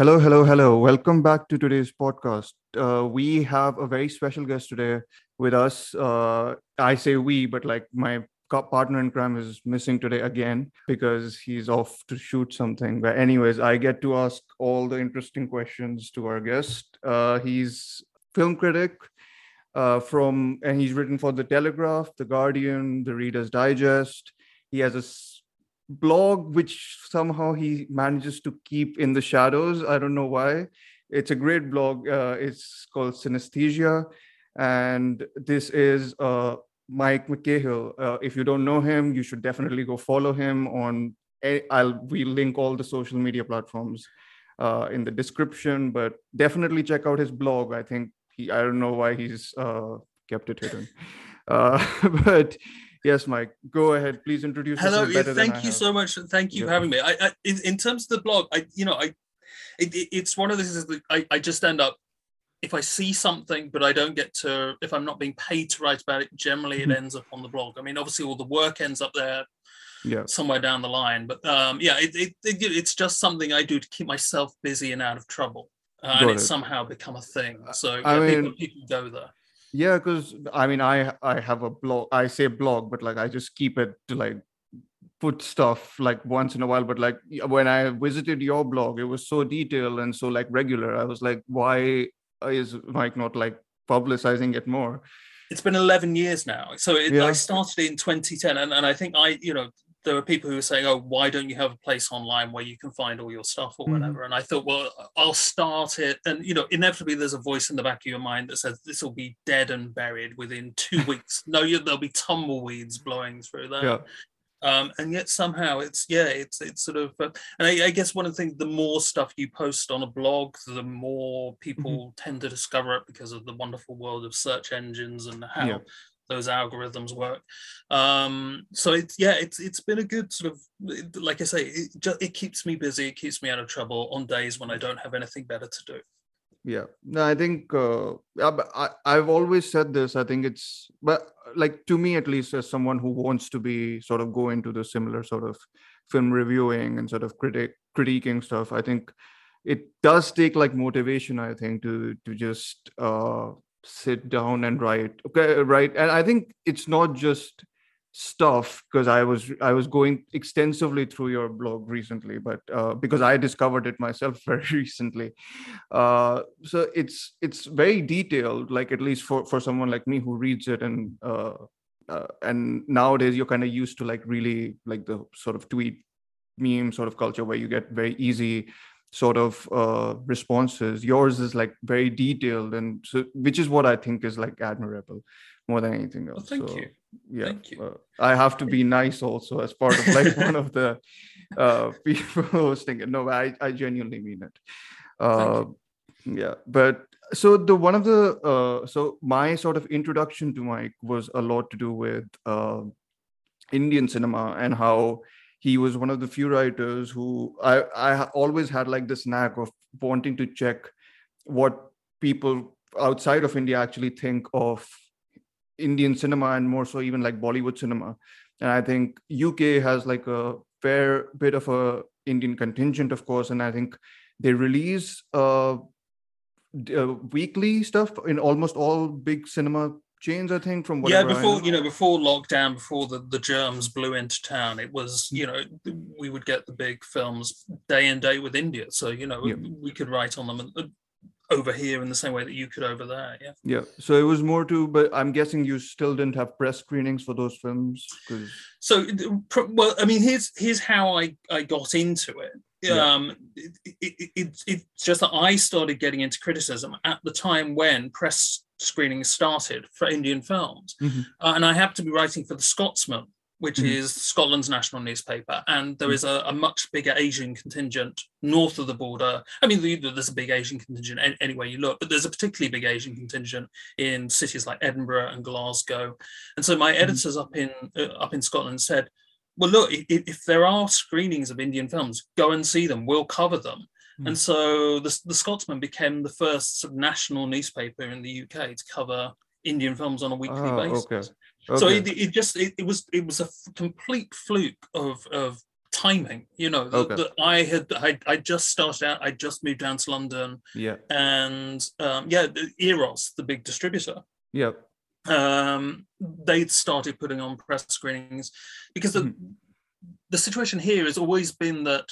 Hello, hello, hello. Welcome back to today's podcast. Uh, we have a very special guest today with us. Uh, I say we, but like my partner in crime is missing today again because he's off to shoot something. But, anyways, I get to ask all the interesting questions to our guest. Uh, he's film critic uh, from, and he's written for The Telegraph, The Guardian, The Reader's Digest. He has a blog which somehow he manages to keep in the shadows. I don't know why. It's a great blog. Uh, it's called synesthesia. And this is uh, mike mccahill. Uh, if you don't know him you should definitely go follow him on i'll we link all the social media platforms uh, in the description but definitely check out his blog. I think he i don't know why he's uh, kept it hidden. Uh, but yes mike. Go ahead. Please introduce hello yeah, thank you so much. Thank you yeah. for having me. I, I in, in, terms of the blog i you know i it, it, it's one of those that I, I just end up if i see something but i don't get to if i'm not being paid to write about it generally it mm-hmm. ends up on the blog. I mean obviously all the work ends up there yeah. somewhere down the line but um yeah it, it, it it's just something i do to keep myself busy and out of trouble uh, and it's it. somehow become a thing. So I mean, people, people go there yeah because i mean i i have a blog i say blog but like i just keep it to like put stuff like once in a while but like when i visited your blog it was so detailed and so like regular. I was like why is mike not like publicizing it more? It's been 11 years now. So it, yeah. i started in 2010 and, and i think i you know there were people who were saying, "Oh, why don't you have a place online where you can find all your stuff or mm-hmm. whatever?" And I thought, well, I'll start it, and you know, inevitably there's a voice in the back of your mind that says this will be dead and buried within two weeks. no, you, there'll be tumbleweeds blowing through that. Yeah. Um, and yet somehow it's yeah it's it's sort of uh, and I, I, guess one of the things the more stuff you post on a blog the more people mm-hmm. tend to discover it because of the wonderful world of search engines and how yeah those algorithms work. Um, so it's yeah, it's it's been a good sort of like I say, it just it keeps me busy, it keeps me out of trouble on days when I don't have anything better to do. Yeah, no, I think uh, I I've always said this. I think it's but like to me at least as someone who wants to be sort of go into the similar sort of film reviewing and sort of critic critiquing stuff. I think it does take like motivation. I think to to just uh sit down and write okay right and i think it's not just stuff because i was i was going extensively through your blog recently but uh, because i discovered it myself very recently. Uh, so it's it's very detailed like at least for for someone like me who reads it and uh, uh and nowadays you're kind of used to like really like the sort of tweet meme sort of culture where you get very easy sort of uh, responses. Yours is like very detailed, and so which is what I think is like admirable more than anything else. Well, thank so, you. Yeah, thank you. Uh, I have to be nice also as part of like one of the uh, people hosting it. No, I I genuinely mean it. Uh, yeah, but so the one of the uh, so my sort of introduction to Mike was a lot to do with uh, Indian cinema and how he was one of the few writers who I, I always had like this knack of wanting to check what people outside of India actually think of Indian cinema and more so even like Bollywood cinema. And I think UK has like a fair bit of a Indian contingent, of course, and I think they release uh, uh, weekly stuff in almost all big cinema chains, I think, from yeah, before you know, before lockdown, before the, the germs blew into town, it was you know we would get the big films day and day with India, so you know yeah. we could write on them uh, over here in the same way that you could over there. Yeah. Yeah. So it was more to, but I'm guessing you still didn't have press screenings for those films. So, well, I mean, here's here's how I I got into it. Yeah. Um, it, it, it, it's just that I started getting into criticism at the time when press screenings started for Indian films. Mm-hmm. Uh, and I happened to be writing for The Scotsman, which mm-hmm. is Scotland's national newspaper. And there mm-hmm. is a, a, much bigger Asian contingent north of the border. I mean, there's a big Asian contingent anywhere you look, but there's a particularly big Asian contingent in cities like Edinburgh and Glasgow. And so my mm-hmm. editors up in uh, up in Scotland said, well, look, if, if there are screenings of Indian films, go and see them. We'll cover them. Mm. And so the, the Scotsman became the first sort of national newspaper in the UK to cover Indian films on a weekly oh, basis. Okay. Okay. So it, it just it, it, was it was a complete fluke of of timing. You know, that, Okay. that I had I I just started out. I just moved down to London, Yeah. and um, yeah, Eros, the big distributor, Yeah. um, they'd started putting on press screenings because the, the situation here has always been that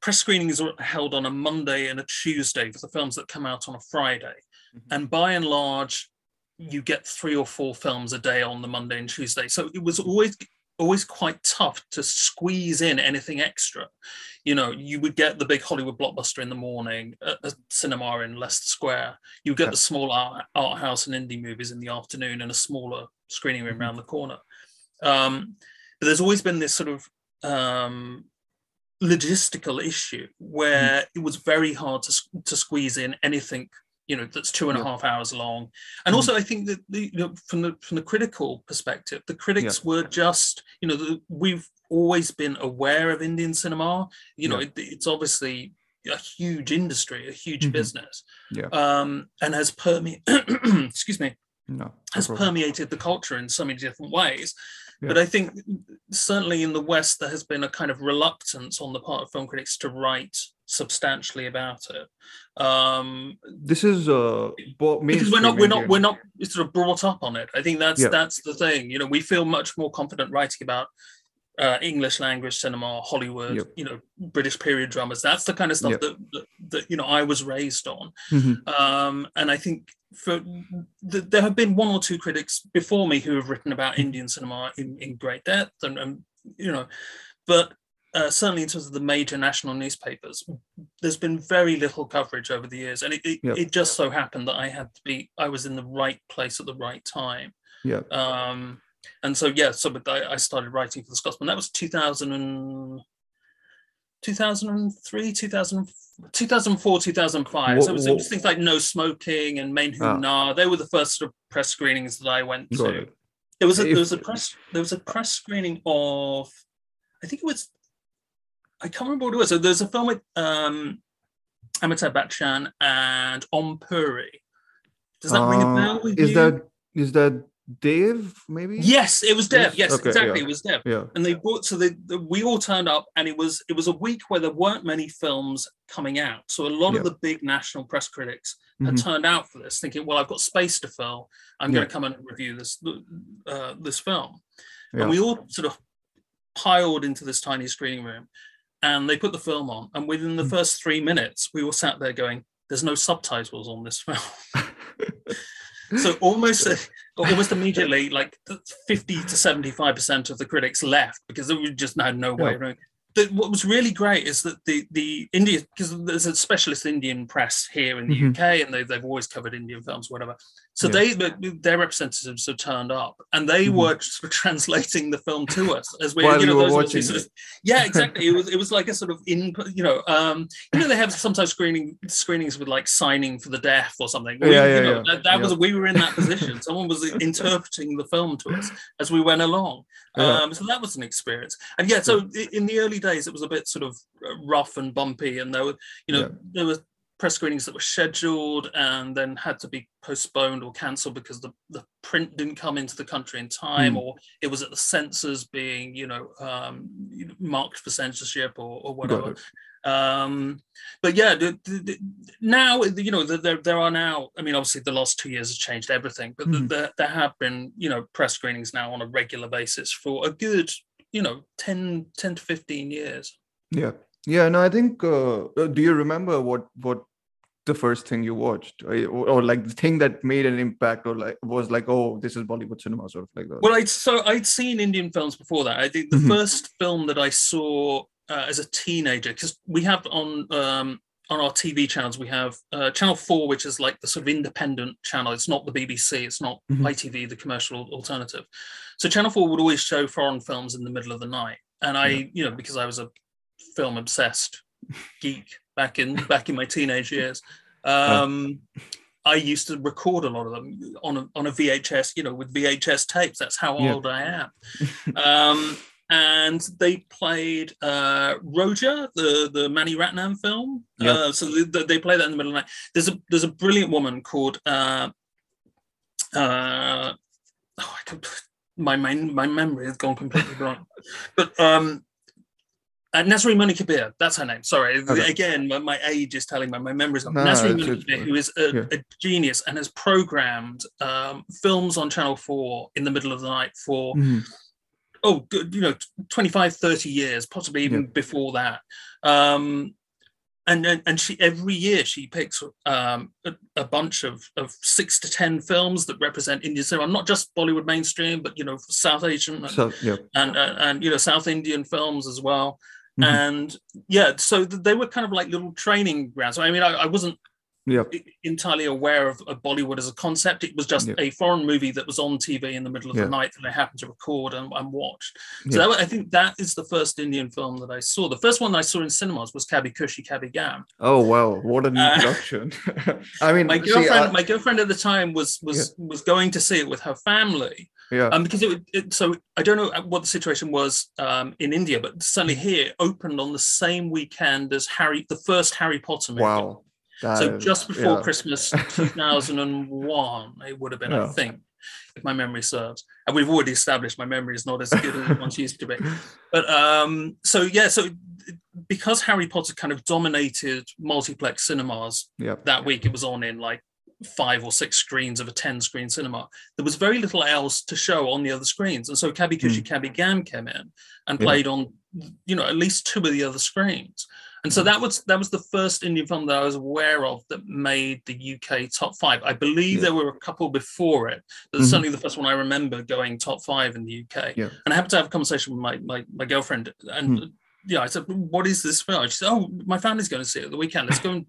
press screenings are held on a Monday and a Tuesday for the films that come out on a Friday. Mhm. And by and large, you get three or four films a day on the Monday and Tuesday. So it was always always quite tough to squeeze in anything extra. You know, you would get the big Hollywood blockbuster in the morning at a cinema in Leicester Square. You get Yeah. the small art, art house and indie movies in the afternoon and a smaller screening room Mhm. around the corner. Um, but there's always been this sort of um, logistical issue where it was very hard to, to squeeze in anything you know that's two and a half hours long and Mhm. also i think that the, you know from the from the critical perspective the critics were just you know the, we've always been aware of indian cinema you know Yeah. it, it's obviously a huge industry a huge Mhm. business Yeah. um and has permeated excuse me No. no has problem. permeated the culture in so many different ways. Yeah. But I think certainly in the West, there has been a kind of reluctance on the part of film critics to write substantially about it. Um, This is uh because we're not, we're not, we're not sort of brought up on it. I think that's Yeah. that's the thing. You know, we feel much more confident writing about uh, English language cinema, Hollywood, Yep. you know, British period dramas. That's the kind of stuff Yep. that, that that you know I was raised on. Mhm. Um, and I think for th- there have been one or two critics before me who have written about Indian cinema in, in great depth, and, and you know, but uh, certainly in terms of the major national newspapers, there's been very little coverage over the years, and it, it, Yep. it just so happened that I had to be I was in the right place at the right time. Yeah. Um, and so yeah, so but I, I started writing for the Scotsman. That was 2000 and 2003, 2000, 2004, 2005. so it was, it was things like No Smoking and Main Who Ah. They were the first sort of press screenings that I went Got to. it. There was a there was a press there was a press screening of I think it was I can't remember what it was. So there's a film with um Amitabh Bachchan and Om Puri. Does that ring a Uh, bell with Is you? that is that Dave? Maybe. Yes, it was Dev. Yes? Okay, exactly. yeah. It was Dev. Yeah. And they brought so they, the, we all turned up, and it was it was a week where there weren't many films coming out. So a lot Yeah. of the big national press critics had Mhm. turned out for this, thinking, "Well, I've got space to fill. I'm Yeah. going to come and review this uh, this film." And we all sort of piled into this tiny screening room, and they put the film on. And within the Mm. first three minutes, we all sat there going, "There's no subtitles on this film." so almost almost immediately like 50 to 75 percent of the critics left because they just had no way the, what was really great is that the the India because there's a specialist Indian press here in the Mhm. UK and they, they've always covered Indian films whatever so Yeah. they their representatives have turned up and they Mhm. were sort of translating the film to us as we While you know you were watching sort of, yeah exactly. It was it was like a sort of input you know um you know they have sometimes screening screenings with like signing for the deaf or something. We- Yeah, you yeah, know, yeah. that, that Yeah. was we were in that position. Someone was interpreting the film to us as we went along. Um, so that was an experience. And yeah so in the early days it was a bit sort of rough and bumpy and there were you know there were press screenings that were scheduled and then had to be postponed or cancelled because the, the print didn't come into the country in time Hmm. or it was at the censors being you know um, marked for censorship or, or whatever um but yeah the, the, the- now you know the- there, there are now i mean obviously the last two years have changed everything but the- Mhm. there, there have been you know press screenings now on a regular basis for a good you know 10 10 to 15 years Yeah. Yeah. No, I think. Uh, uh, do you remember what what the first thing you watched, or, or like the thing that made an impact, or like was like, oh, this is Bollywood cinema, sort of like that. well i'd so i'd seen indian films before that i think the Mhm. first film that i saw uh, as a teenager because we have on um on our TV channels, we have uh, Channel 4, which is like the sort of independent channel. It's not the BBC, it's not Mhm. ITV, the commercial alternative. So Channel 4 would always show foreign films in the middle of the night. And I, Yeah. you know, because I was a film obsessed geek back in back in my teenage years, um, I used to record a lot of them on a, on a VHS, you know, with VHS tapes. That's how old I am. um, and they played uh, Roja, the the Mani Ratnam film. Yeah. Uh, so they, they play that in the middle of the night. There's a there's a brilliant woman called uh, uh, oh, I can, my my my memory has gone completely blank. But um, Uh, Moni Kabir, that's her name. Sorry, Okay. again, my, my age is telling me my memory's not. No, it's- Moni Kabir, who is a, Yeah. a genius and has programmed um, films on Channel 4 in the middle of the night for Mhm. oh you know 25 30 years possibly even before that um and then and she every year she picks um a, a bunch of of six to ten films that represent indian cinema not just bollywood mainstream but you know south asian and So yeah. and, and, and, you know south indian films as well Mhm. and yeah so they were kind of like little training grounds i mean i, I wasn't Yeah. entirely aware of, of Bollywood as a concept. It was just Yeah. a foreign movie that was on TV in the middle of Yeah. the night that I happened to record and, and watched. So that, I think that is the first Indian film that I saw. The first one I saw in cinemas was Kabhi Khushi Kabhie Gham. Oh wow, what an Uh, introduction! I mean, My see, girlfriend, I- my girlfriend at the time was was was going to see it with her family. Yeah, Um, because it, it so I don't know what the situation was um, in India, but certainly Mm-hmm. here opened on the same weekend as Harry, the first Harry Potter movie. wow. That So is- just before yeah. Christmas 2001, it would have been, I Yeah. think, if my memory serves. And we've already established my memory is not as good as it once used to be. But um, so yeah, so because Harry Potter kind of dominated multiplex cinemas Yeah. that week, it was on in like five or six screens of a 10 screen cinema. There was very little else to show on the other screens. And so Kabhi Khushi Kabhie Gham came in and Hmm. Yeah. played on, you know, at least two of the other screens. And Hmm. so that was that was the first Indian film that I was aware of that made the UK top five. I believe Yeah. there were a couple before it, but Mhm. certainly the first one I remember going top five in the UK. Yeah. And I happened to have a conversation with my my, my girlfriend, and Hmm. yeah, I said, "What is this film?" She said, "Oh, my family's going to see it at the weekend. Let's go." And...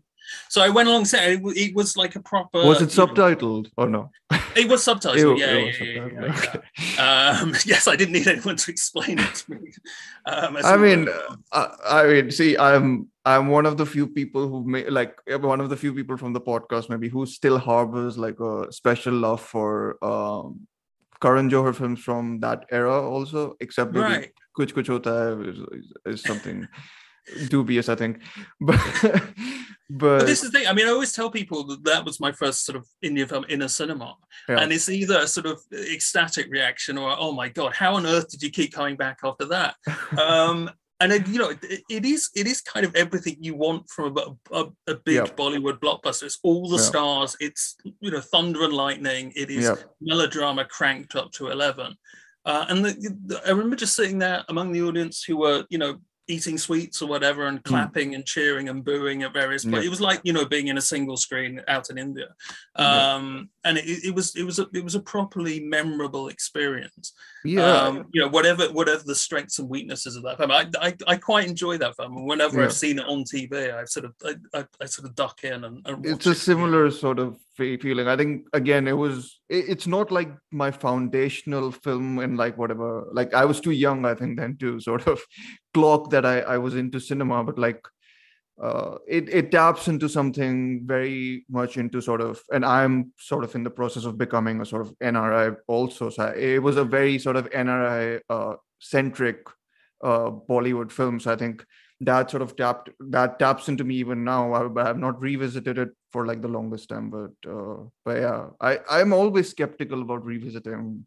So I went along. said It, was like a proper. was it you know, subtitled or no? it was subtitled. It- yeah, it yeah, was yeah, yeah, subtitled, yeah, okay. Um, yes, I didn't need anyone to explain it to me. Um, I mean, went. I, I mean, see, I'm I'm one of the few people who may like one of the few people from the podcast maybe who still harbors like a special love for um Karan Johar films from that era also, except maybe right. Kuch Kuch Hota Hai is, is, is something dubious, I think. But but, But this is the thing. I mean, I always tell people that that was my first sort of Indian film in a cinema, Yeah. and it's either a sort of ecstatic reaction or "Oh my god, how on earth did you keep coming back after that?" um, and it, you know, it, it is it is kind of everything you want from a, a, a big Yeah. Bollywood blockbuster. It's all the Yeah. stars. It's you know, thunder and lightning. It is melodrama cranked up to 11 uh, and the, the- i remember just sitting there among the audience who were you know eating sweets or whatever and clapping and cheering and booing at various Hmm. Yeah. points it was like you know being in a single screen out in india Yeah. um and it, it was it was a, it was a properly memorable experience yeah. um you know whatever whatever the strengths and weaknesses of that film i i, I quite enjoy that film and whenever Yeah. i've seen it on tv i've sort of i, I, I sort of duck in and, and it's a it. similar sort of feeling. I think again it was it- it's not like my foundational film and like whatever like i was too young i think then to sort of clock that i i was into cinema but like uh it it taps into something very much into sort of and i'm sort of in the process of becoming a sort of nri also so it was a very sort of nri uh centric uh bollywood film so i think that sort of tapped that taps into me even now. I, I have not revisited it for like the longest time but uh but yeah i i'm always skeptical about revisiting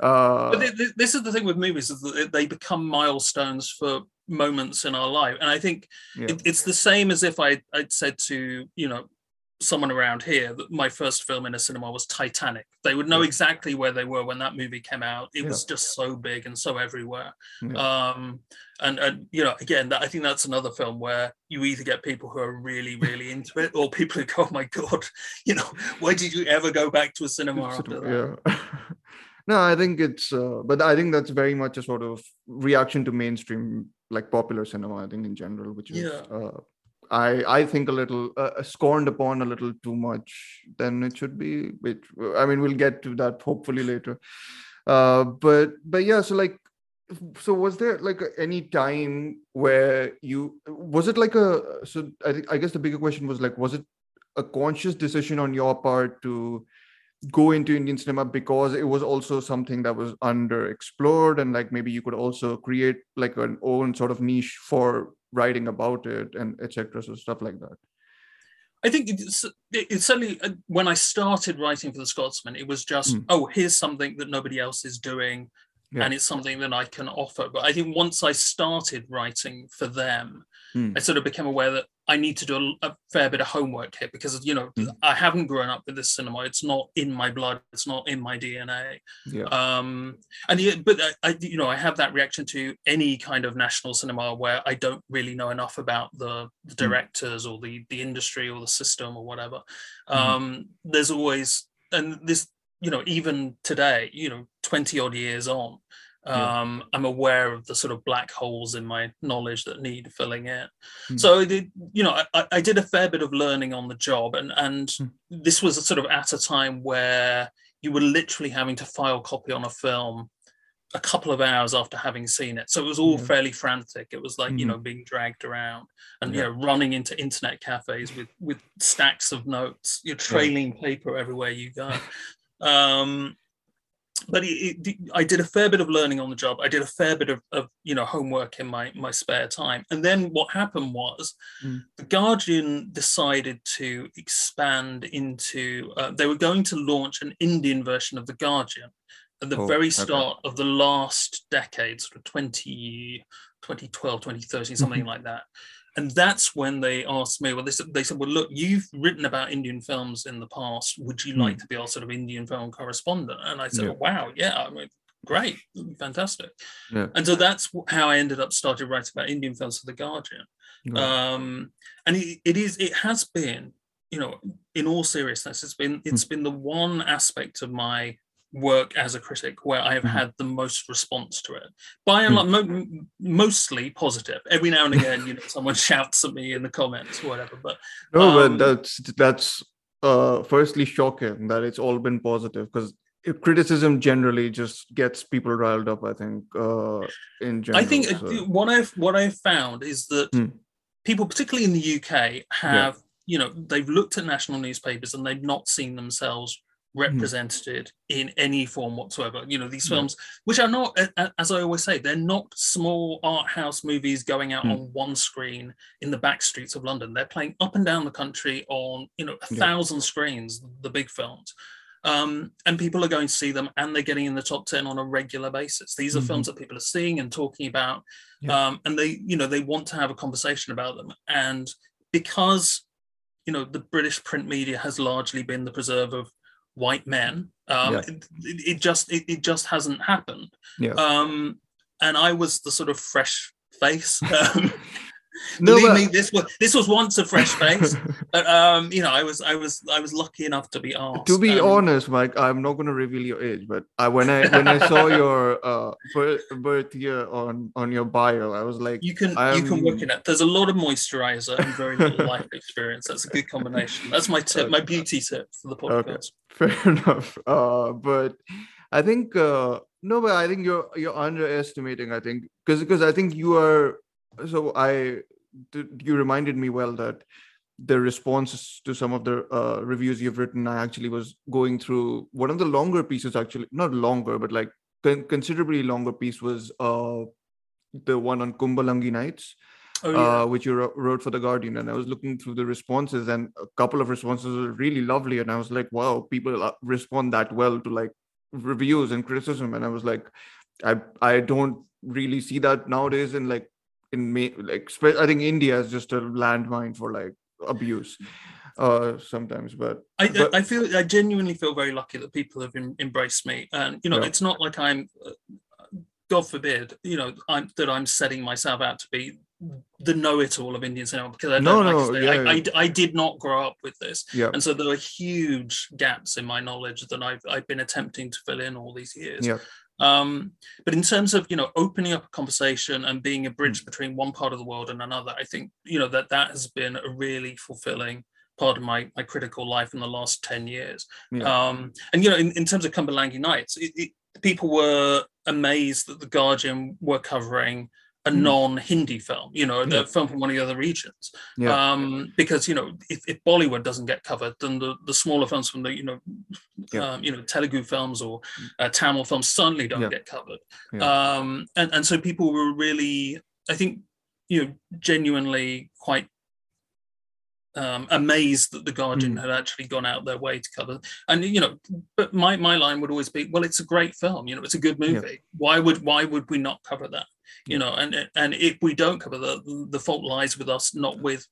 uh But thi- thi- this is the thing with movies is that they become milestones for moments in our life, and I think yeah. it, it's the same as if I I'd said to you know someone around here that my first film in a cinema was Titanic. They would know exactly where they were when that movie came out. It Yeah. was just so big and so everywhere. Yeah. Um, and and you know again that I think that's another film where you either get people who are really really into it or people who go oh my god you know why did you ever go back to a cinema after that? yeah no i think it's uh, but i think that's very much a sort of reaction to mainstream like popular cinema i think in general which is Yeah. uh, i i think a little uh, scorned upon a little too much than it should be which i mean we'll get to that hopefully later. Uh but but yeah so like so was there like any time where you was it like a so i think i guess the bigger question was like was it a conscious decision on your part to go into Indian cinema because it was also something that was underexplored and like maybe you could also create like an own sort of niche for writing about it and etc. So stuff like that. I think it's, it, it's certainly uh, when I started writing for the Scotsman, it was just Mm. oh, here's something that nobody else is doing. Yeah. and it's something that I can offer. But I think once I started writing for them, Hmm. I sort of became aware that I need to do a, a fair bit of homework here because you know Hmm. I haven't grown up with this cinema. It's not in my blood. It's not in my DNA. Yeah. Um, and yeah, but I, I, you know, I have that reaction to any kind of national cinema where I don't really know enough about the, the Hmm. directors or the the industry or the system or whatever. Mhm. Um, there's always and this, you know, even today, you know, twenty odd years on. Yeah. Um, I'm aware of the sort of black holes in my knowledge that need filling in. Hmm. So, did, you know, I, I did a fair bit of learning on the job, and and Hmm. this was sort of at a time where you were literally having to file copy on a film a couple of hours after having seen it. So it was all Yeah. fairly frantic. It was like, you Mhm. know, being dragged around and, Yeah. you know, running into internet cafes with, with stacks of notes, you're trailing paper everywhere you go. Um, but it, it, I did a fair bit of learning on the job. I did a fair bit of, of you know homework in my my spare time. And then what happened was, Mm. the Guardian decided to expand into. Uh, they were going to launch an Indian version of the Guardian at the Oh, very okay. start of the last decade, sort of 20, 2012, 2013, something Mhm. like that. And that's when they asked me, well, they said, they said, well, look, you've written about Indian films in the past. Would you like Hmm. to be our sort of Indian film correspondent? And I said, Yeah. oh, wow, yeah, I mean, great, fantastic. Yeah. And so that's how I ended up started writing about Indian films for The Guardian. Right. Um, and it, it is, it has been, you know, in all seriousness, it's been, it's been the one aspect of my work as a critic where I have Mhm. had the most response to it. By and Hmm. large, mo- mostly positive. Every now and again, you know, someone shouts at me in the comments or whatever. But no, um, but that's that's uh firstly shocking that it's all been positive because criticism generally just gets people riled up. I think uh in general. I think so- what I've what I've found is that Hmm. people, particularly in the UK, have you know they've looked at national newspapers and they've not seen themselves represented in any form whatsoever. You know these Yeah. films, which are not, as I always say, they're not small art house movies going out Hmm. on one screen in the back streets of London. They're playing up and down the country on you know a Yeah. thousand screens, the big films. Um, and people are going to see them and they're getting in the top 10 on a regular basis. These are Mhm. films that people are seeing and talking about. Yeah. Um, and they, you know, they want to have a conversation about them. And because, you know, the British print media has largely been the preserve of white men, um, Yeah. it, it just, it, it just hasn't happened. Yeah. Um, and I was the sort of fresh face. Um, No, believe but- me, this was this was once a fresh face, but um, you know, I was I was I was lucky enough to be asked. to be um, honest, Mike, I'm not going to reveal your age, but I when I when I saw your uh birth, birth year on on your bio, I was like, You can you can work I'm- in it. There's a lot of moisturizer and very little life experience. That's a good combination. That's my tip, my beauty tip for the Okay. podcast. fair enough. Uh, but I think uh, no, but I think you're you're underestimating. I think because because I think you are. So I you reminded me well that the responses to some of the uh, reviews you've written, I actually was going through one of the longer pieces. Actually, not longer, but like con- considerably longer piece was uh the one on Kumbalangi Nights Oh yeah. uh, which you wro- wrote for the Guardian, and I was looking through the responses, and a couple of responses were really lovely, and I was like, wow, people uh, respond that well to like reviews and criticism, and I was like, I I don't really see that nowadays in like in me like I think India is just a landmine for like abuse uh sometimes but I, but- I feel I genuinely feel very lucky that people have em- embraced me, and you know, Yeah. it's not like I'm, uh, God forbid, you know, I'm that I'm setting myself out to be the know-it-all of Indian cinema because I don't No, like no, say, yeah, I, I, I did not grow up with this, yeah. And so there are huge gaps in my knowledge that I've I've been attempting to fill in all these years. yeah Um, but in terms of you know opening up a conversation and being a bridge Hmm. between one part of the world and another, I think you know that that has been a really fulfilling part of my my critical life in the last ten years. Yeah. Um, and you know, in, in terms of Kumbalangi Nights, it, it, people were amazed that the Guardian were covering a Mm. non-Hindi film, you know, the Yeah. film from one of the other regions. Yeah. Um, because you know, if, if Bollywood doesn't get covered, then the, the smaller films from the you know, Yeah. um, you know, Telugu films or uh, Tamil films certainly don't get covered. Um, and and so people were really, I think, you know, genuinely quite um, amazed that the Guardian Mm. had actually gone out their way to cover. And you know, but my my line would always be, well, it's a great film. You know, it's a good Yeah. movie. Why would why would we not cover that? You know, and and if we don't cover that, the fault lies with us, not with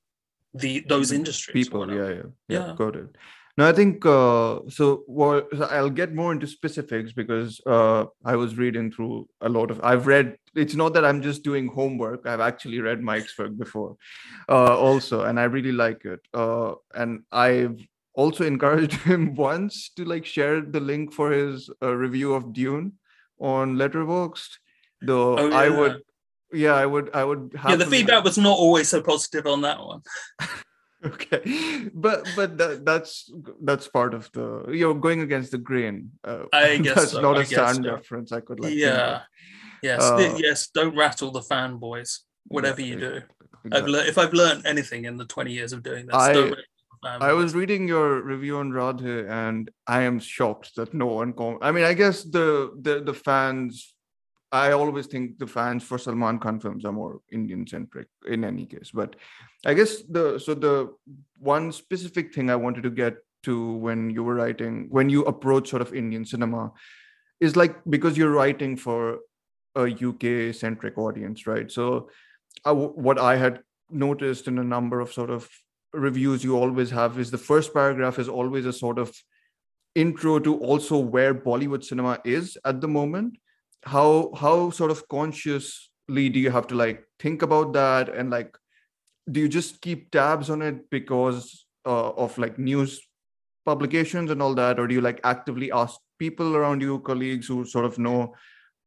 the those industries. people yeah, yeah yeah Yeah. got it no i think uh so well so i'll get more into specifics because uh i was reading through a lot of i've read it's not that i'm just doing homework i've actually read mike's work before uh also and i really like it uh and i've also encouraged him once to like share the link for his uh, review of dune on letterboxd though Oh, i would yeah i would i would Yeah, the feedback was not always so positive on that one. okay but but that, that's that's part of the you're going against the grain uh, I guess that's so, not I a sand so. reference i could like yeah. Yes, Uh, yes. Don't rattle the fanboys. Whatever you do, I've Exactly. learned if I've learned anything in the twenty years of doing this, I- I was reading your review on Radhe, and I am shocked that no one. Com- I mean, I guess the the the fans. I always think the fans for Salman Khan films are more Indian centric in any case, but I guess the so the one specific thing I wanted to get to when you were writing when you approach sort of Indian cinema is like because you're writing for a UK centric audience, right? So uh, I, what I had noticed in a number of sort of reviews you always have is the first paragraph is always a sort of intro to also where Bollywood cinema is at the moment. How how sort of consciously do you have to like think about that and like do you just keep tabs on it because uh, of like news publications and all that or do you like actively ask people around you colleagues who sort of know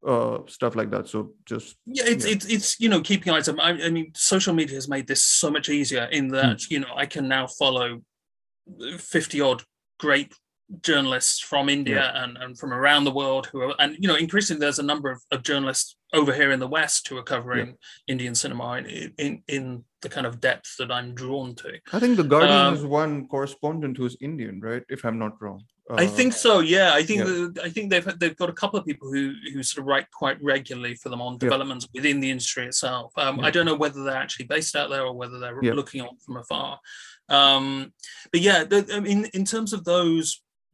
uh stuff like that so just yeah, it's yeah. it's it's you know keeping eyes on. I, I mean, social media has made this so much easier in that Hmm. you know I can now follow fifty odd great journalists from India and, and from around the world who are and you know increasingly there's a number of, of journalists over here in the West who are covering Indian cinema in, in in the kind of depth that I'm drawn to. i think the guardian Um, has one correspondent who's indian right if i'm not wrong I Uh, think so. Yeah, I think yeah. I think they've they've got a couple of people who who sort of write quite regularly for them on developments within the industry itself. Um, I don't know whether they're actually based out there or whether they're Yeah. looking on from afar. Um, but yeah, the, I mean, in terms of those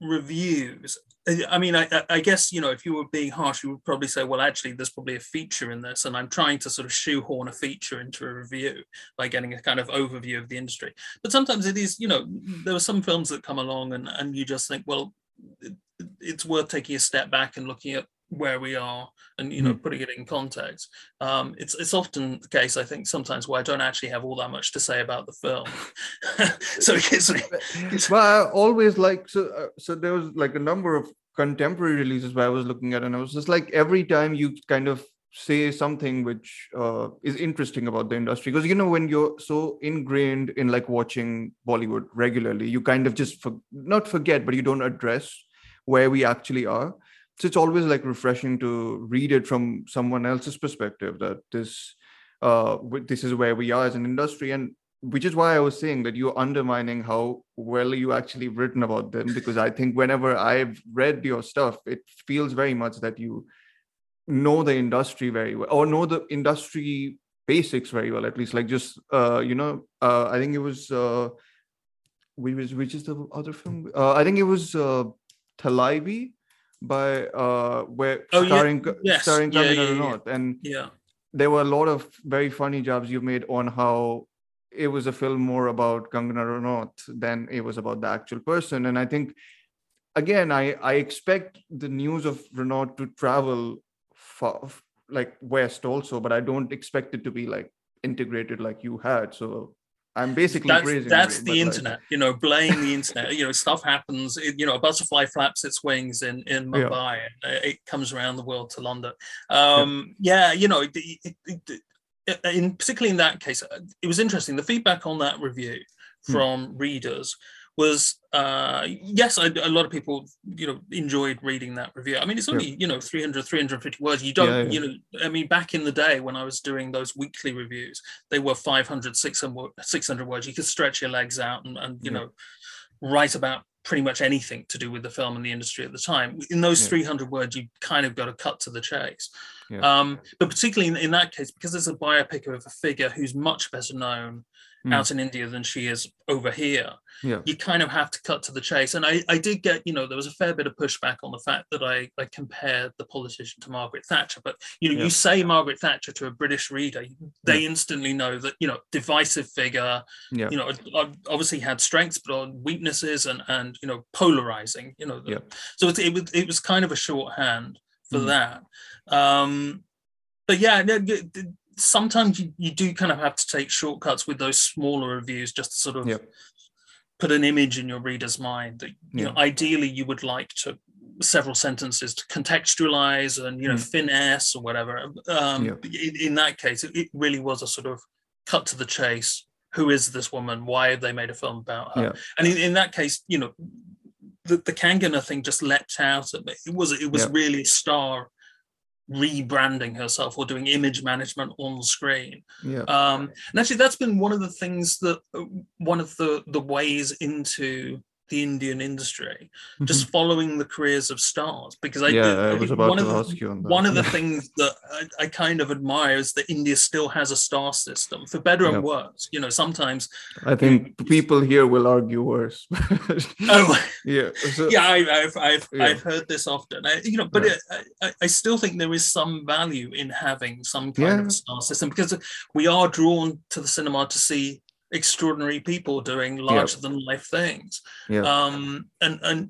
reviews, I- I mean, I, I- guess you know, if you were being harsh, you would probably say, well, actually, there's probably a feature in this, and I'm trying to sort of shoehorn a feature into a review by getting a kind of overview of the industry. But sometimes it is, you know, there are some films that come along, and and you just think, well, it, it's worth taking a step back and looking at where we are and you know putting it in context um it's it's often the case i think sometimes where i don't actually have all that much to say about the film. So it gives me well i always like so uh, so there was like a number of contemporary releases where i was looking at and i was just like every time you kind of say something which uh, is interesting about the industry because you know when you're so ingrained in like watching bollywood regularly you kind of just for, not forget but you don't address where we actually are so it's always like refreshing to read it from someone else's perspective that this uh this is where we are as an industry. And which is why I was saying that you're undermining how well you actually written about them because I think whenever I've read your stuff, it feels very much that you know the industry very well or know the industry basics very well, at least. Like just uh, you know, uh, I think it was uh we was which is the other film? Uh, I think it was uh by uh where Oh, yeah. starring Yes. starring Yeah, Kangana yeah, yeah. Ranaut. and yeah there were a lot of very funny jobs you made on how it was a film more about Kangana Ranaut than it was about the actual person. And I think, again, I, I expect the news of Ranaut to travel far, like west also, but I don't expect it to be like integrated like you had. So I'm basically that's, that's the internet you know blame the internet you know stuff happens it, you know a butterfly flaps its wings in in Yeah. mumbai and uh, it comes around the world to london um yeah, you know it, it, in particularly in that case it was interesting the feedback on that review Hmm. from readers was uh yes I, a lot of people you know enjoyed reading that review i mean it's Yeah. only you know 300 350 words you don't Yeah, yeah. you know i mean back in the day when i was doing those weekly reviews they were 500 600, wo- 600 words you could stretch your legs out and, and you Yeah. know write about pretty much anything to do with the film and the industry at the time in those Yeah. 300 words you kind of got to cut to the chase Yeah. um, but particularly in, in that case because it's a biopic of a figure who's much better known Mm. out in India than she is over here. Yeah. You kind of have to cut to the chase. And I, I did get, you know, there was a fair bit of pushback on the fact that I, I compared the politician to Margaret Thatcher. But, you know, Yeah. you say Margaret Thatcher to a British reader, they instantly know that, you know, divisive figure, Yeah. you know, obviously had strengths, but on weaknesses and, and, you know, polarizing, you know. the- Yeah. So it, it, was, it was kind of a shorthand for Mhm. that. Um, but yeah, no, y- th- sometimes you, you do kind of have to take shortcuts with those smaller reviews just to sort of Yeah. put an image in your reader's mind that you know ideally you would like to several sentences to contextualize and you know Mm. finesse or whatever um Yeah. in, in that case it, it really was a sort of cut to the chase who is this woman why have they made a film about her Yeah. and in, in that case you know the, the kangana thing just leapt out at me it was it was Yeah. really a star rebranding herself or doing image management on screen Yeah. um and actually that's been one of the things that uh, one of the the ways into the indian industry just following the careers of stars because i Mm-hmm. yeah, I was about one to of the, ask you on that. one of the things that I, I kind of admire is that India still has a star system, for better Yeah. and worse. You know, sometimes. I think people here will argue worse. Oh, yeah. So, yeah, I, I've I've, Yeah. I've heard this often. I, you know, but it, I, I still think there is some value in having some kind of star system because we are drawn to the cinema to see extraordinary people doing larger than life things. Yeah. Um, and and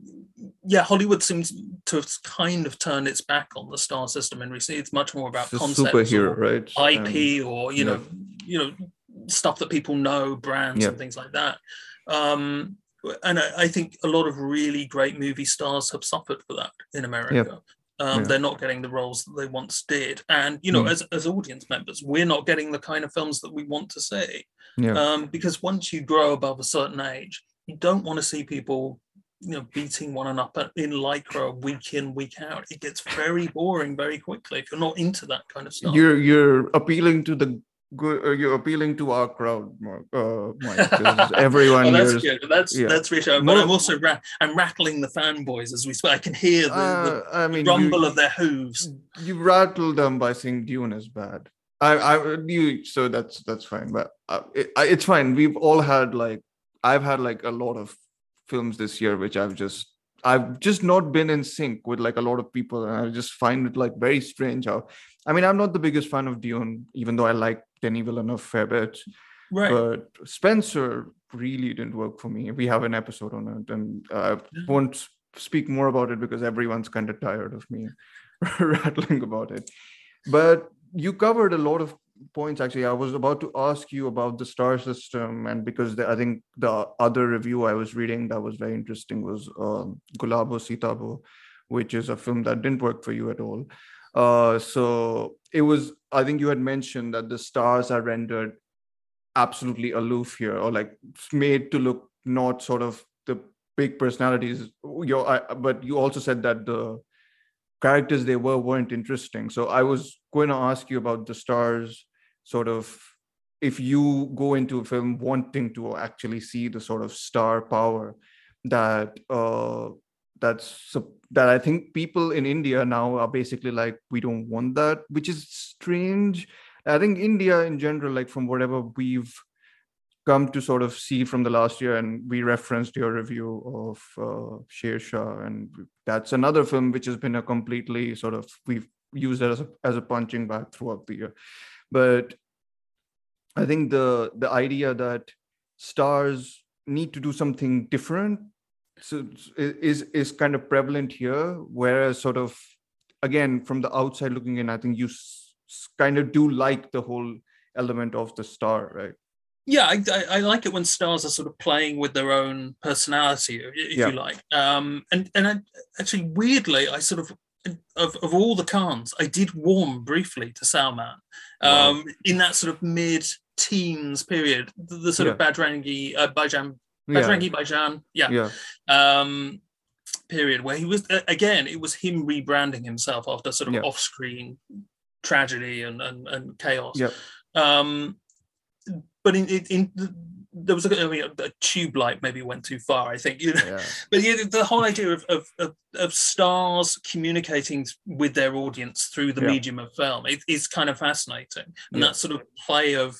yeah, Hollywood seems to have kind of turned its back on the star system in recent. It's much more about concepts, superhero, or right? IP, or you know, you know, stuff that people know, brands and things like that. Um, and I, I think a lot of really great movie stars have suffered for that in America. Um, Yeah. They're not getting the roles that they once did, and you know, Mm. as as audience members, we're not getting the kind of films that we want to see. Yeah. Um, because once you grow above a certain age, you don't want to see people, you know, beating one another in lycra week in week out. It gets very boring very quickly if you're not into that kind of stuff. you're you're appealing to the good. Uh, you're appealing to our crowd, Mark. Uh, Mike, everyone that's here is- good. That's yeah. that's reassuring. But I'm also ra- I'm rattling the fanboys as we speak. I can hear the, Uh, I mean, rumble you, of their hooves. you rattled them by saying Dune is bad. I, I, you, so that's that's fine, but uh, it, I, it's fine. We've all had like, I've had like a lot of films this year, which I've just, I've just not been in sync with like a lot of people, and I just find it like very strange how. I mean, I'm not the biggest fan of Dune, even though I like Denis Villeneuve a fair bit. Right. But Spencer really didn't work for me. We have an episode on it, and I won't speak more about it because everyone's kind of tired of me rattling about it. But you covered a lot of points. Actually, I was about to ask you about the star system, and because the, I think the other review I was reading that was very interesting was um, Gulabo Sitabo, which is a film that didn't work for you at all. Uh, so it was. I think you had mentioned that the stars are rendered absolutely aloof here or like made to look not sort of the big personalities your but you also said that the characters they were weren't interesting so i was going to ask you about the stars sort of if you go into a film wanting to actually see the sort of star power that uh that's that i think people in india now are basically like we don't want that which is strange I think India in general, like from whatever we've come to sort of see from the last year, and we referenced your review of uh, Sher Shah, and that's another film which has been a completely sort of we've used it as a, as a punching bag throughout the year. But I think the the idea that stars need to do something different so is is kind of prevalent here, whereas sort of again from the outside looking in, I think you kind of do like the whole element of the star, right? Yeah, I, I, like it when stars are sort of playing with their own personality, if Yeah. you like. Um, and and I, actually, weirdly, I sort of of, of all the Khans, I did warm briefly to Salman Wow. um, in that sort of mid-teens period, the, the sort of Bajrangi, uh, Bhaijaan, Yeah, Bhaijaan, yeah, yeah, um, period where he was a- again it was him rebranding himself after sort of Yeah. off-screen tragedy and and, and chaos. Yeah, um but in in, in the, there was a, I mean, a, a Tubelight maybe went too far i think you know. Yeah, but yeah the whole idea of of, of, of stars communicating with their audience through the Yeah. medium of film it, is kind of fascinating. And Yeah. that sort of play of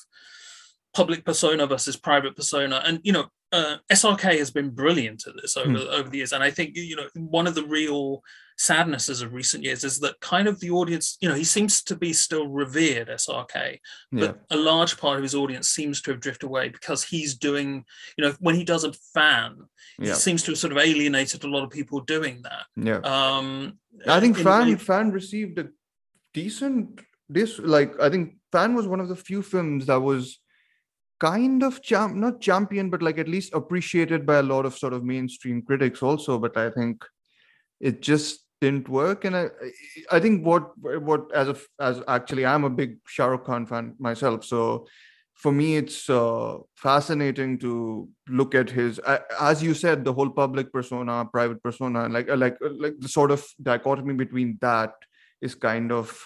public persona versus private persona, and you know, uh, SRK has been brilliant at this over Hmm. over the years, and I think you know one of the real sadnesses of recent years is that kind of the audience, you know, he seems to be still revered SRK, Yeah. but a large part of his audience seems to have drifted away because he's doing, you know, when he does a fan, he Yeah. seems to have sort of alienated a lot of people doing that. Yeah. Um, I think fan in- fan received a decent this like I think fan was one of the few films that was kind of champ not champion but like at least appreciated by a lot of sort of mainstream critics also but I think it just didn't work. And I I think what what as a as actually I'm a big Shah Rukh Khan fan myself so for me it's uh, fascinating to look at his a- as you said the whole public persona private persona like uh, like uh, like the sort of dichotomy between that is kind of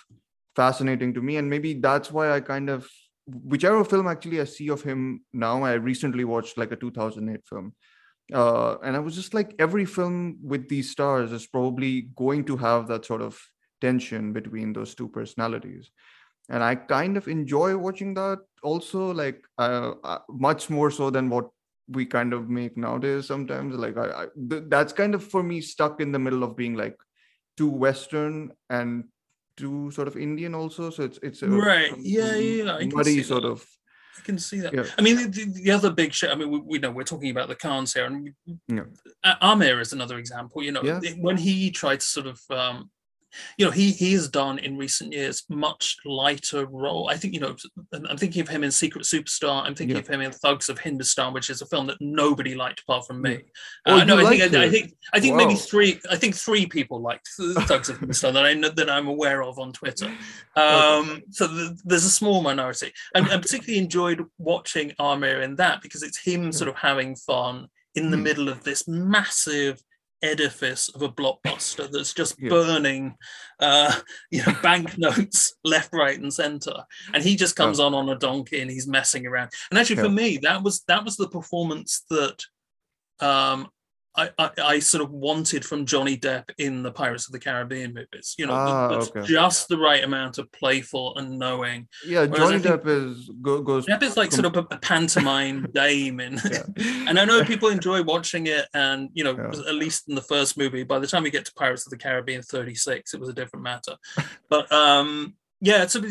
fascinating to me. And maybe that's why i kind of whichever film actually i see of him now i recently watched like a 2008 film. Uh, and i was just like every film with these stars is probably going to have that sort of tension between those two personalities. And i kind of enjoy watching that also like uh, uh, much more so than what we kind of make nowadays sometimes. Like I, I th- that's kind of for me stuck in the middle of being like too western and too sort of indian also so it's it's a Right. Yeah, yeah, yeah, I can muddy sort that. of I can see that. Yeah. I mean, the, the- the other big shit. I mean, we, we know we're talking about the Khans here, and Yeah. Amir is another example. You know, Yeah. when he tried to sort of, um, you know, he he has done in recent years much lighter role. I think you know, I'm thinking of him in Secret Superstar. I'm thinking Yeah. of him in Thugs of Hindustan, which is a film that nobody liked apart from me. Oh, Uh, no, I think I, I think I think maybe three. I think three people liked Thugs of Hindustan that I know that I'm aware of on Twitter. Um, so th- there's a small minority, and I particularly enjoyed watching Amir in that because it's him sort of having fun in the Hmm. middle of this massive edifice of a blockbuster that's just Yeah. burning, uh, you know, banknotes left, right, and center, and he just comes on on a donkey and he's messing around. And actually, for me, that was that was the performance that um, I, I, I sort of wanted from Johnny Depp in the Pirates of the Caribbean movies. You know, Ah, that's okay. just the right amount of playful and knowing. yeah Whereas johnny depp is go, goes Depp is like sort of a, a pantomime dame, in, and I know people enjoy watching it. And you know, Yeah. at least in the first movie, by the time we get to Pirates of the Caribbean 36, it was a different matter. But um, yeah, it's sort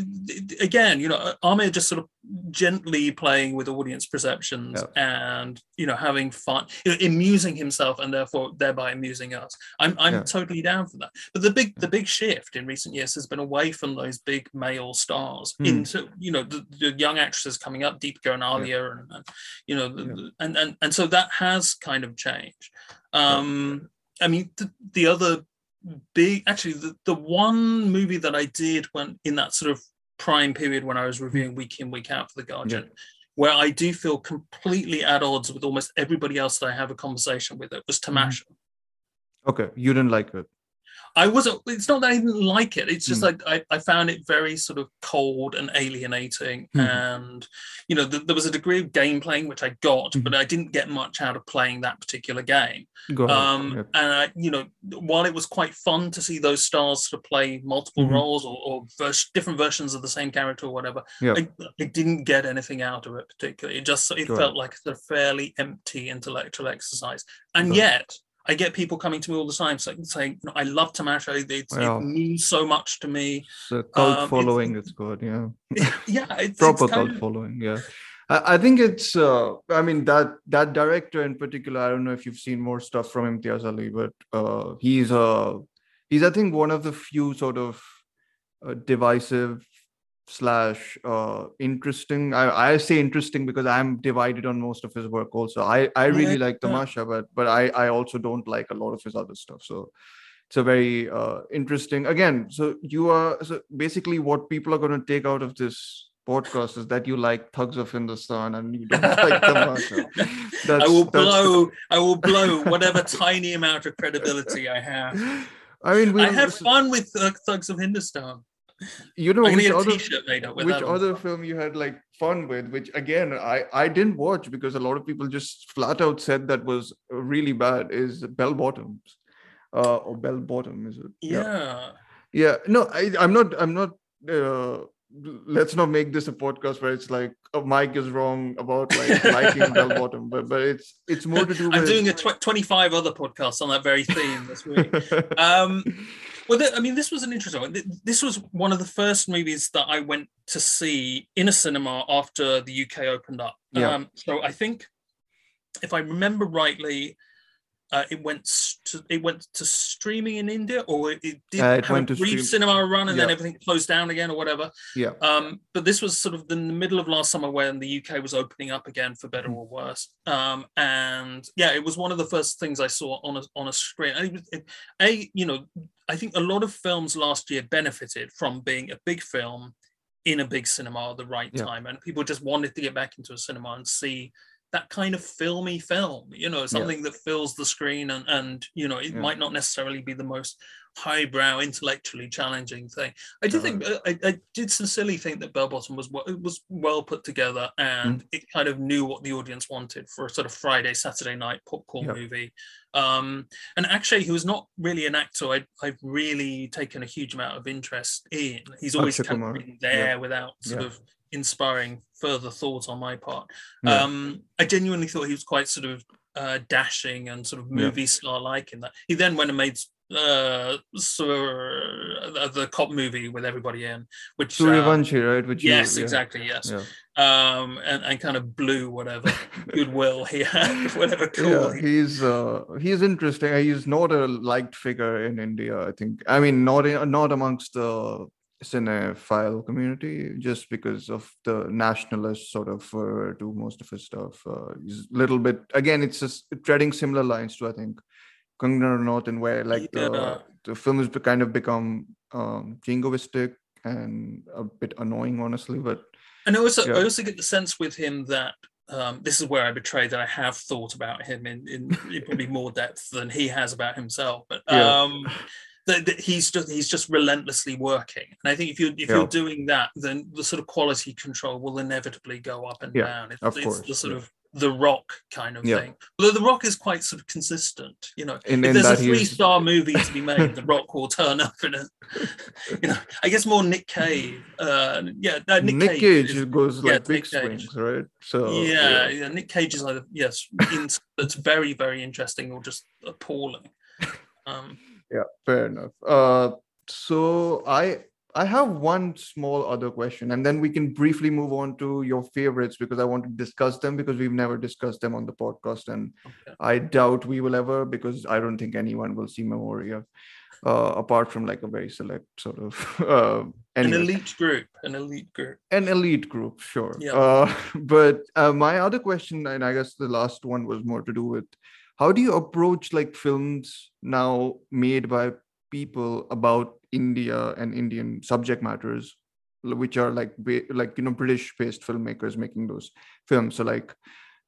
again, you know, Amir just sort of gently playing with audience perceptions and you know having fun, you know, amusing himself, and therefore thereby amusing us. I'm I'm Yeah. totally down for that. But the big the big shift in recent years has been away from those big male stars Hmm. into you know the, the young actresses coming up, Deepika and Alia, and, and you know, the, Yeah. the- and and and so that has kind of changed. Um, I mean, the, the other big actually the, the one movie that I did when in that sort of prime period when I was reviewing mm. week in week out for the Guardian, where I do feel completely at odds with almost everybody else that I have a conversation with. It was mm-hmm. Tamasha. okay you didn't like it I wasn't. It's not that I didn't like it. It's just Hmm. like I, I found it very sort of cold and alienating, Mhm. and you know th- there was a degree of game playing which I got, Mhm. but I didn't get much out of playing that particular game. Um, Yeah. And I, you know, while it was quite fun to see those stars sort of play multiple Mhm. roles or, or vers- different versions of the same character or whatever, Yeah. I, I didn't get anything out of it particularly. It just it Sure. felt like a fairly empty intellectual exercise, and Right. yet. I get people coming to me all the time saying, saying "I love Tamasha. It's, Wow. It means so much to me. It's a cult Um, following it's good yeah yeah, it's, proper it's cult of, following yeah I, I think it's uh i mean that that director in particular i don't know if you've seen more stuff from imtiaz ali but uh he's uh he's i think one of the few sort of uh, divisive slash uh interesting I, I say interesting because i'm divided on most of his work also i i really Yeah, like yeah. tamasha but but i i also don't like a lot of his other stuff so it's a very uh, interesting again so you are so basically what people are going to take out of this podcast is that you like thugs of hindustan and you don't like tamasha that's, I will blow. I will blow whatever tiny amount of credibility I have. i mean we I have fun with uh, Thugs of Hindustan. You know which a other, made up with which other film you had like fun with which again i i didn't watch because a lot of people just flat out said that was really bad is bell bottoms uh or bell bottom is it Yeah. yeah no I, i'm not i'm not uh, let's not make this a podcast where it's like oh, Mike is wrong about like liking bell bottom, but but it's it's more to do. With I'm doing a tw- 25 other podcasts on that very theme this week. um, well, th- I mean, this was an interesting one. This was one of the first movies that I went to see in a cinema after the UK opened up. Yeah. Um, so I think, if I remember rightly, uh, it went to it went to streaming in India, or it, it did Uh, it have a brief cinema run, and then everything closed down again, or whatever. Yeah. Um, but this was sort of in the middle of last summer when the UK was opening up again, for better Mm. or worse. Um, and yeah, it was one of the first things I saw on a on a screen. And it was, it, a you know, I think a lot of films last year benefited from being a big film in a big cinema at the right Yeah. time, and people just wanted to get back into a cinema and see that kind of filmy film you know something that fills the screen and and you know it Yeah. might not necessarily be the most highbrow intellectually challenging thing i do think Uh-huh. I, I did sincerely think that bell bottom was well, it was well put together and Mm. it kind of knew what the audience wanted for a sort of friday saturday night popcorn Yeah. movie um and actually he was not really an actor I, i've really taken a huge amount of interest in he's always kind of there without sort Yeah. of inspiring further thought on my part Yeah. um, I genuinely thought he was quite sort of uh, dashing and sort of Yeah. movie star like in that. He then went and made uh, Sur- the, the cop movie with everybody in, which uh, Suryavanshi, right? Which you- yes, yeah. exactly, yes, Yeah. um, and, and kind of blew whatever goodwill he had, whatever cool. yeah he's uh he's interesting he's not a liked figure in india i think i mean not in, not amongst the cinephile community just because of the nationalist sort of uh, to most of his stuff uh, he's a little bit again it's just treading similar lines to i think Kangana in where like Yeah. the, the film has kind of become um jingoistic and a bit annoying honestly but And I also, I also get the sense with him that um, this is where I betray that I have thought about him in, in, in probably more depth than he has about himself. But Yeah. That, he's just he's just relentlessly working, and I think if you if Yeah. you're doing that, then the sort of quality control will inevitably go up and Yeah, down. It's, of it's course, the sort yeah. of the rock kind of thing. Although the rock is quite sort of consistent, you know. If there's a three star movie to be made, The Rock will turn up in it. You know, I guess more Nick Cave. Uh, yeah, no, Nick, Nick, Cage, Cage, is- goes like big swings, right? So yeah, yeah, Nick Cage is either yes, in, that's very very interesting or just appalling. Um, yeah fair enough uh so i i have one small other question and then we can briefly move on to your favorites because i want to discuss them because we've never discussed them on the podcast and okay. i doubt we will ever because i don't think anyone will see memoria uh apart from like a very select sort of uh An elite group, an elite group. an elite group sure Yeah. uh, but uh, my other question and i guess the last one was more to do with how do you approach like films now made by people about india and indian subject matters which are like like you know british based filmmakers making those films so like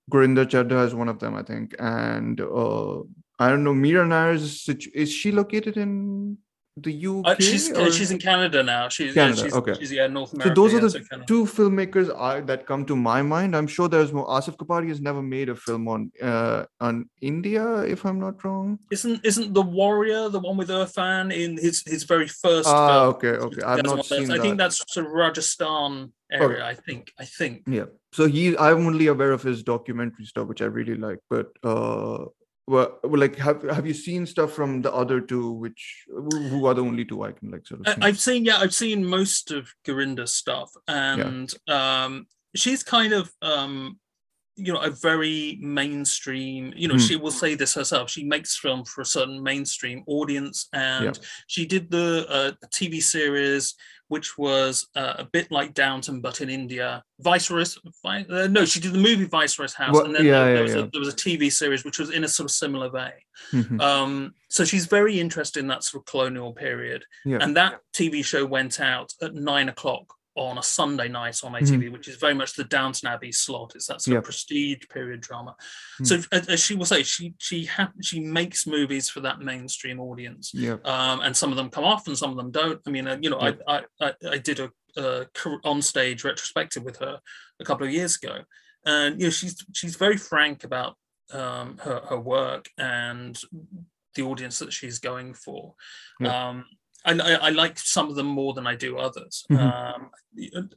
Gurinder Chadha is one of them, I think. And uh, I don't know, Mira Nair's situ- is she located in the UK? Uh, she's uh, or- she's in Canada now. She's Canada, yeah, she's, okay. she's yeah North so those are the so two filmmakers I, that come to my mind. I'm sure there's more. Asif Kapadia has never made a film on uh, on India, if I'm not wrong. Isn't isn't the Warrior the one with Irfan in his his very first? Ah, film? okay, okay. I've not one of those. seen I think that's sort of Rajasthan area. I think. I think. Yeah. So he, I'm only aware of his documentary stuff, which I really like. But uh, well, like, have have you seen stuff from the other two? Which who are the only two I can like sort of. Think? I've seen, yeah, I've seen most of Gurinder's stuff, and um, she's kind of, um, you know, a very mainstream. You know, Hmm. she will say this herself. She makes film for a certain mainstream audience, and she did the uh, TV series, which was uh, a bit like Downton, but in India. Viceroy's, Vi- uh, no, she did the movie Viceroy's House, and then yeah, there, yeah, there was yeah. A, there was a TV series which was in a sort of similar vein. Mhm. Um, so she's very interested in that sort of colonial period. And that TV show went out at nine o'clock on a Sunday night on ITV, which is very much the Downton Abbey slot. It's that sort Mm-hmm. Of prestige period drama. Hmm. So as, as she will say, she she ha- she makes movies for that mainstream audience, um, and some of them come off and some of them don't. I mean, uh, you know, I, I I I did a, a on stage retrospective with her a couple of years ago, and you know, she's she's very frank about um, her her work and the audience that she's going for. Um, I, I, I, like some of them more than I do others. Mhm. Um,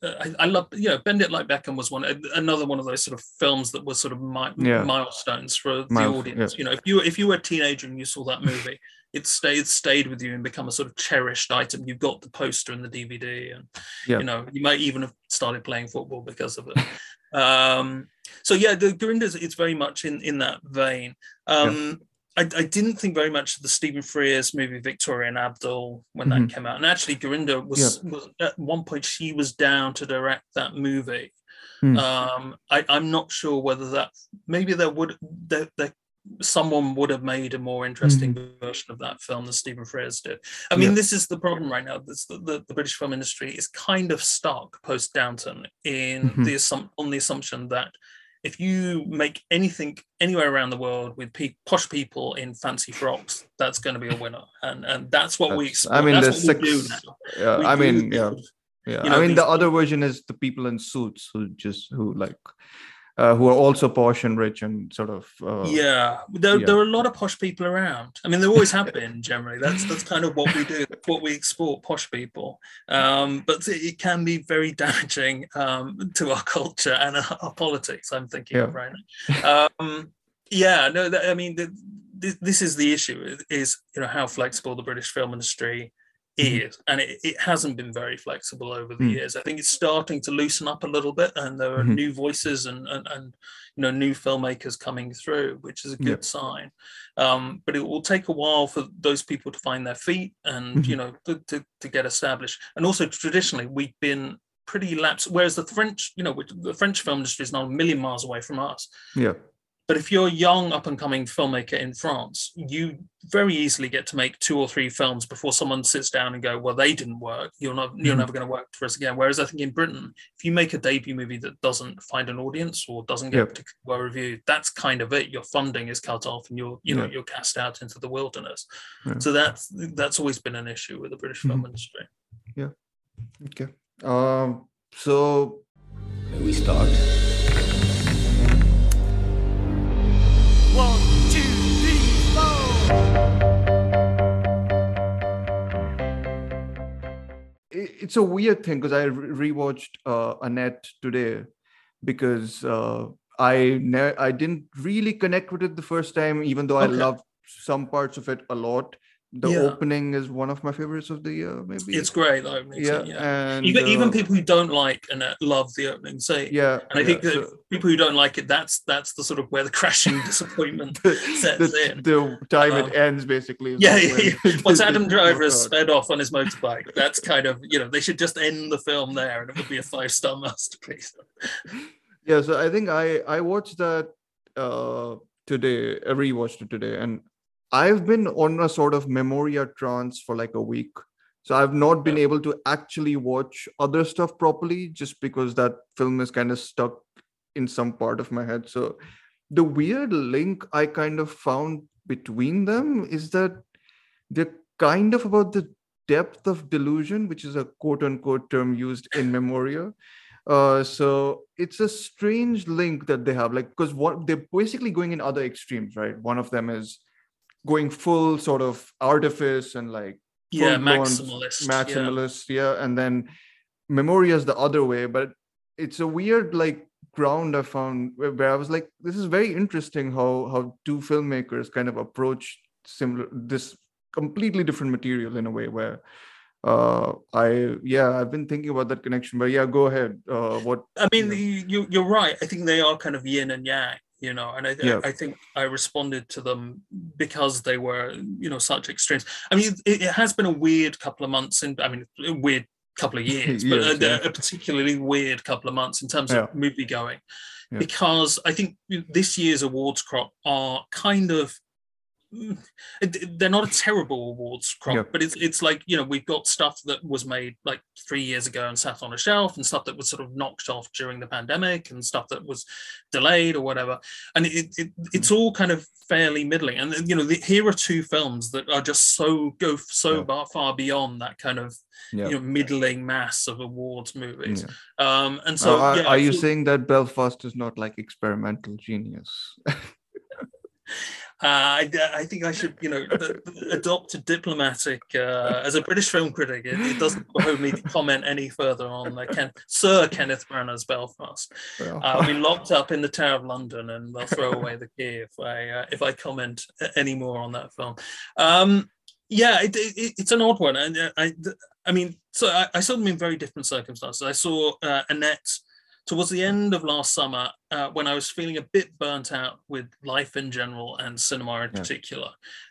I, I love, you know, Bend It Like Beckham was one, another one of those sort of films that was sort of mi- Yeah. milestones for the audience. You know, if you if you were a teenager and you saw that movie, it stayed stayed with you and become a sort of cherished item. You got the poster and the DVD, and Yeah. you know, you might even have started playing football because of it. um, so yeah, the Grindas, it's very much in in that vein. Um, I, I didn't think very much of the Stephen Frears movie Victoria and Abdul when Mhm. that came out. And actually, Gurinder was, was at one point she was down to direct that movie. Hmm. Um, I, I'm not sure whether that maybe there would there, there someone would have made a more interesting version of that film than Stephen Frears did. I mean, Yeah. this is the problem right now. This, the, the, the British film industry is kind of stuck post Downton in Mhm. the assum- on the assumption that if you make anything anywhere around the world with pe- posh people in fancy frocks, that's going to be a winner, and and that's what we. That's- Explore. I mean, that's what six- Yeah, We I mean, yeah, yeah. you know, I mean, the other version is the people in suits who just who like uh, who are also posh and rich and sort of uh, yeah, there, yeah. there are a lot of posh people around. I mean, there always have been. Generally, that's that's kind of what we do. What we export, posh people. Um, but it, can be very damaging um, to our culture and our, our politics. I'm thinking of Yeah. right now. Um, yeah, no, that, I mean, the, this, this is the issue: is- you know how flexible the British film industry. Is, and it, it hasn't been very flexible over the Mm. years. I think it's starting to loosen up a little bit, and there are Mhm. new voices and, and and you know new filmmakers coming through, which is a Yeah. good sign. Um, but it will take a while for those people to find their feet and you Mhm. know to, to, to get established. And also traditionally, we've been pretty lapsed. Whereas the French, you know, which- the French film industry is not a million miles away from us. yeah, But if you're a young, up and coming filmmaker in France, you very easily get to make two or three films before someone sits down and go, "Well, they didn't work. You're not. You're Mhm. never going to work for us again." Whereas I think in Britain, if you make a debut movie that doesn't find an audience or doesn't get Yep. particularly well reviewed, that's kind of it. Your funding is cut off, and you're, you know, Yeah. you're cast out into the wilderness. Yeah. So that's that's always been an issue with the British film industry. Yeah. Okay. Um, so May we start? It's a weird thing because I re- rewatched uh, Annette today because uh, I ne- I didn't really connect with it the first time, even though I Okay. loved some parts of it a lot. The Yeah. opening is one of my favorites of the year, maybe. It's great, though. isn't it? yeah, yeah. and Even even uh, people who don't like and love the opening scene. yeah, And I yeah, think that so- people who don't like it, that's that's the sort of where the crashing disappointment sets the, in. the time Um, it ends basically. Yeah, yeah, yeah. Once Adam Driver has out. sped off on his motorbike, that's kind of you know they should just end the film there, and it would be a five star masterpiece. yeah so i think i i watched that uh today i rewatched it today and i've been on a sort of memoria trance for like a week. So i've not been able to actually watch other stuff properly just because that film is kind of stuck in some part of my head. So the weird link i kind of found between them is that they're kind of about the depth of delusion which is a quote unquote term used in memoria. Uh, so it's a strange link that they have, like because what they're basically going in other extremes, right? One of them is going full sort of artifice and like Yeah, full-blown maximalist. yeah. yeah. And then Memoria is the other way, but it's a weird like ground I found where, where I was like, this is very interesting how how two filmmakers kind of approach similar this completely different material in a way where uh i yeah i've been thinking about that connection but yeah go ahead uh what I mean, you, you you're right. I think they are kind of yin and yang, you know, and I, Yeah. I think I responded to them because they were, you know, such extremes. I mean, it, it has been a weird couple of months, and I mean, a weird couple of years, but Years, a, yeah. a particularly weird couple of months in terms of movie going, Yeah. because I think this year's awards crop are kind of. Mm, They're not a terrible awards crop, Yeah. but it's it's like you know we've got stuff that was made like three years ago and sat on a shelf, and stuff that was sort of knocked off during the pandemic, and stuff that was delayed or whatever. And it, it it's all kind of fairly middling. And you know, the, here are two films that are just so go so Yeah. far, far beyond that kind of yeah, you know middling mass of awards movies. Um, and So are, yeah, are you saying that belfast is not like experimental genius Uh, I, I think I should, you know, adopt a diplomatic. Uh, as a British film critic, it, it doesn't behove me to comment any further on uh, Ken, Sir Kenneth Branagh's Belfast. I'll be locked up in the Tower of London, and they'll throw away the key if I uh, if I comment any more on that film. Um, yeah, it, it, it's an odd one, and uh, I, I mean, so I, I saw them in very different circumstances. I saw uh, Annette towards the end of last summer uh, when I was feeling a bit burnt out with life in general and cinema in yeah. particular.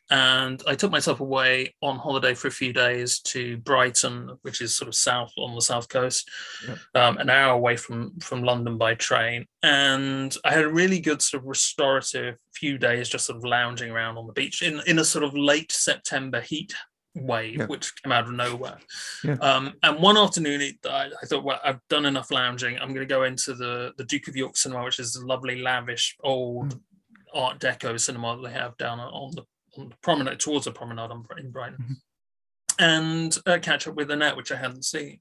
And I took myself away on holiday for a few days to Brighton, which is sort of south on the south coast, yeah. um, an hour away from, from London by train. And I had a really good sort of restorative few days just sort of lounging around on the beach in, in a sort of late September heat wave, yeah. which came out of nowhere. Yeah. Um, and one afternoon, it, I, I, thought, well, I've done enough lounging. I'm going to go into the the Duke of York Cinema, which is a lovely, lavish, old mm. Art Deco cinema that they have down on the on the promenade towards the promenade in Brighton, mm-hmm. and uh, catch up with Annette, which I hadn't seen.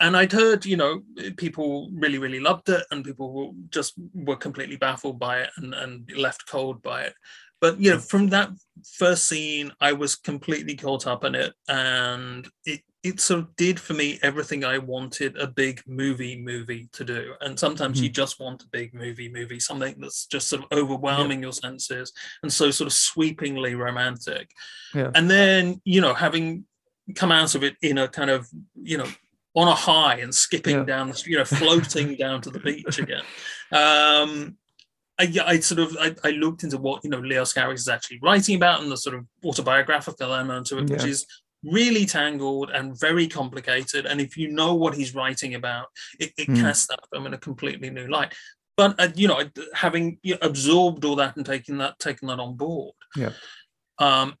And I'd heard, you know, people really, really loved it, and people just were completely baffled by it and, and left cold by it but you know from that first scene i was completely caught up in it and it it sort of did for me everything i wanted a big movie movie to do and sometimes mm-hmm. you just want a big movie movie something that's just sort of overwhelming yeah. your senses and so sort of sweepingly romantic yeah. and then you know having come out of it in a kind of you know on a high and skipping yeah. down the you know floating down to the beach again um I, I sort of I, I, looked into what you know Leos Carax is actually writing about and the sort of autobiographical element to it, yeah. which is really tangled and very complicated. And if you know what he's writing about, it, it mm. casts that film in a completely new light. But uh, you know, having you know, absorbed all that and taking that taking that on board, yeah, um,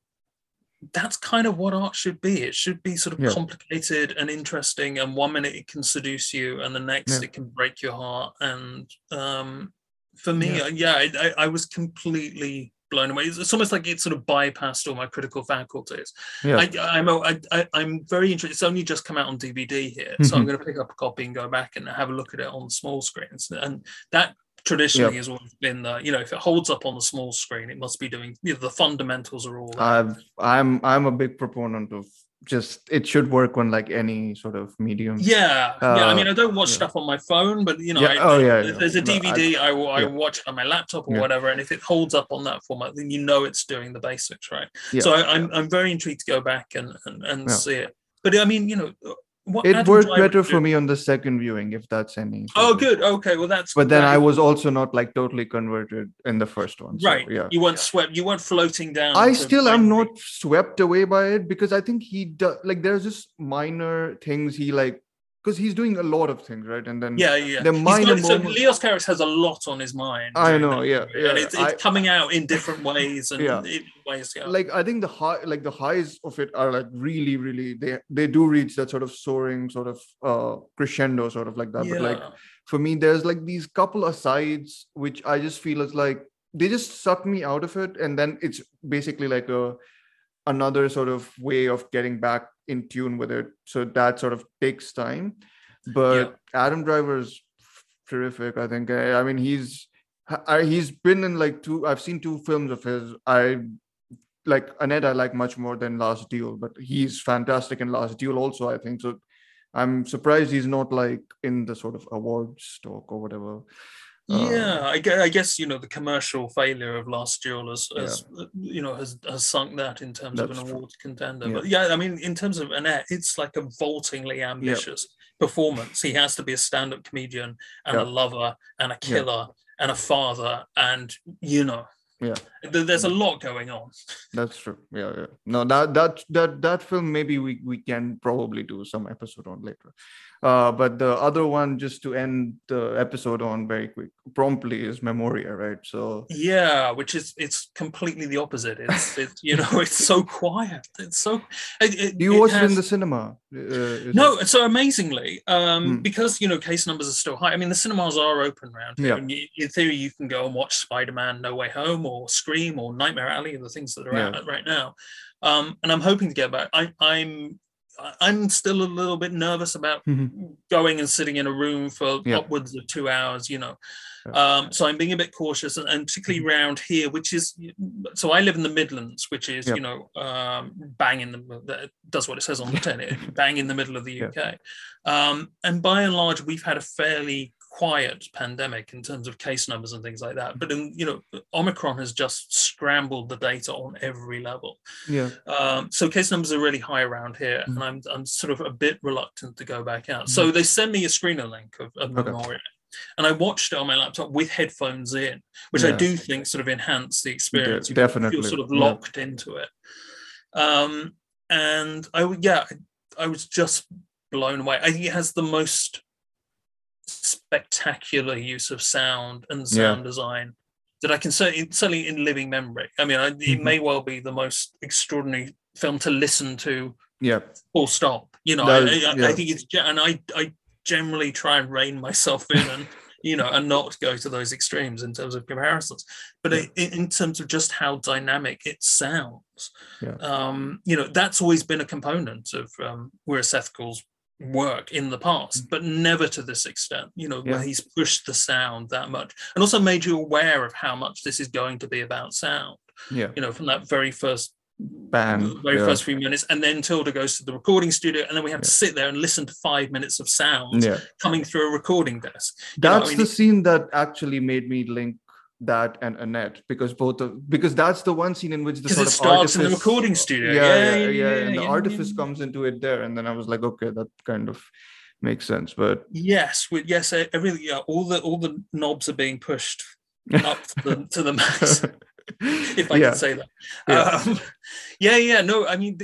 that's kind of what art should be. It should be sort of yeah. complicated and interesting. And one minute it can seduce you, and the next yeah. it can break your heart. And um, for me, yeah, uh, yeah I, I, was completely blown away. It's almost like it sort of bypassed all my critical faculties. Yeah. I, am I, I, I'm very interested. It's only just come out on DVD here, so I'm mm-hmm. going to pick up a copy and go back and have a look at it on small screens. And that traditionally yep. has always been the you know if it holds up on the small screen, it must be doing you know, the fundamentals are all. I've, I'm I'm a big proponent of just it should work on like any sort of medium. Yeah, uh, yeah. I mean, I don't watch yeah. stuff on my phone, but you know, yeah. I, oh yeah, if there's a DVD, I, I, I watch on my laptop or whatever, and if it holds up on that format, then you know it's doing the basics right. So I, am I'm, I'm very intrigued to go back and and, and see it. But I mean, you know, what it worked better for me on the second viewing, if that's any. Oh, good. Okay, well that's. But then I was also not like totally converted in the first one. So, right. Yeah. You weren't swept. You weren't floating down. I still am not swept away by it because I think he does. Like, there's just minor things he like because he's doing a lot of things, right? And then yeah, yeah. The minor got, so Leos Carax has a lot on his mind. I know, yeah, yeah. And it's, it's I, coming out in different ways and yeah. ways. Yeah. Like I think the high, like the highs of it are like really, really they they do reach that sort of soaring, sort of uh crescendo, sort of like that. Yeah. But like for me, there's like these couple of asides which I just feel is like they just suck me out of it, and then it's basically like a another sort of way of getting back in tune with it. So that sort of takes time. But yeah. Adam Driver is terrific. I think. I, I mean, he's I, he's been in like two. I've seen two films of his. I like Annette. I like much more than Last Duel, but he's fantastic in Last Duel also. I think so. I'm surprised he's not like in the sort of awards talk or whatever. Yeah, um, I, guess, I guess you know the commercial failure of Last Duel has, has yeah. you know has, has sunk that in terms That's of an award contender. Yeah. But yeah, I mean in terms of Annette, it's like a vaultingly ambitious performance. He has to be a stand-up comedian and a lover and a killer and a father and you know yeah. there's a lot going on. That's true. Yeah yeah. No that that that that film maybe we we can probably do some episode on later uh, but the other one, just to end the episode on very quick, promptly is Memoria, right? So yeah, which is it's completely the opposite. It's it's you know it's so quiet. It's so. It, it, you watched it, has, it in the cinema? Uh, no, it? so amazingly, um, hmm. because you know case numbers are still high. I mean, the cinemas are open around here. Yeah. You, in theory, you can go and watch Spider Man: No Way Home or Scream or Nightmare Alley, the things that are yeah. out right now. Um, and I'm hoping to get back. I, I'm I'm still a little bit nervous about mm-hmm. going and sitting in a room for yeah. upwards of two hours, you know. Yeah. Um, so I'm being a bit cautious, and, and particularly around here, which is so I live in the Midlands, which is Yep. you know um, bang in the that does what it says on the tin, bang in the middle of the Yeah. UK. Um, and by and large, we've had a fairly quiet pandemic in terms of case numbers and things like that. But in, you know, Omicron has just scrambled the data on every level. yeah Um, so case numbers are really high around here, Mm. and I'm I'm sort of a bit reluctant to go back out. So they send me a screener link of, of Okay. Memoria, and I watched it on my laptop with headphones in, which I do think sort of enhance the experience. You definitely, feel sort of yeah. locked into it. Um, and I yeah, I, I was just blown away. I think it has the most spectacular use of sound and sound design that I can certainly certainly in living memory. I mean, I, it Mhm. may well be the most extraordinary film to listen to. yeah Full stop. You know, That I, I, yeah. I think it's and I I generally try and rein myself in and you know and not go to those extremes in terms of comparisons. But Yeah. in, in terms of just how dynamic it sounds, Yeah. um, you know, that's always been a component of um, Weerasethakul's work in the past, but never to this extent, you know, where Mm. He's pushed the sound that much and also made you aware of how much this is going to be about sound, yeah you know, from that very first band, very yeah. first few minutes. And then Tilda goes to the recording studio and then we have to sit there and listen to five minutes of sound yeah coming through a recording desk. You know, I that's mean, the scene that actually made me link that and Annette because both of because that's the one scene in which the sort it of starts in the recording studio. Yeah, yeah, yeah, yeah, and the yeah, artifice yeah. comes into it there, and then I was like, okay, that kind of makes sense. But Yes, with, yes, I, I really, yeah, all the all the knobs are being pushed up to the, to the max. if I yeah, can say that. Yeah. Um, yeah, yeah. No, I mean,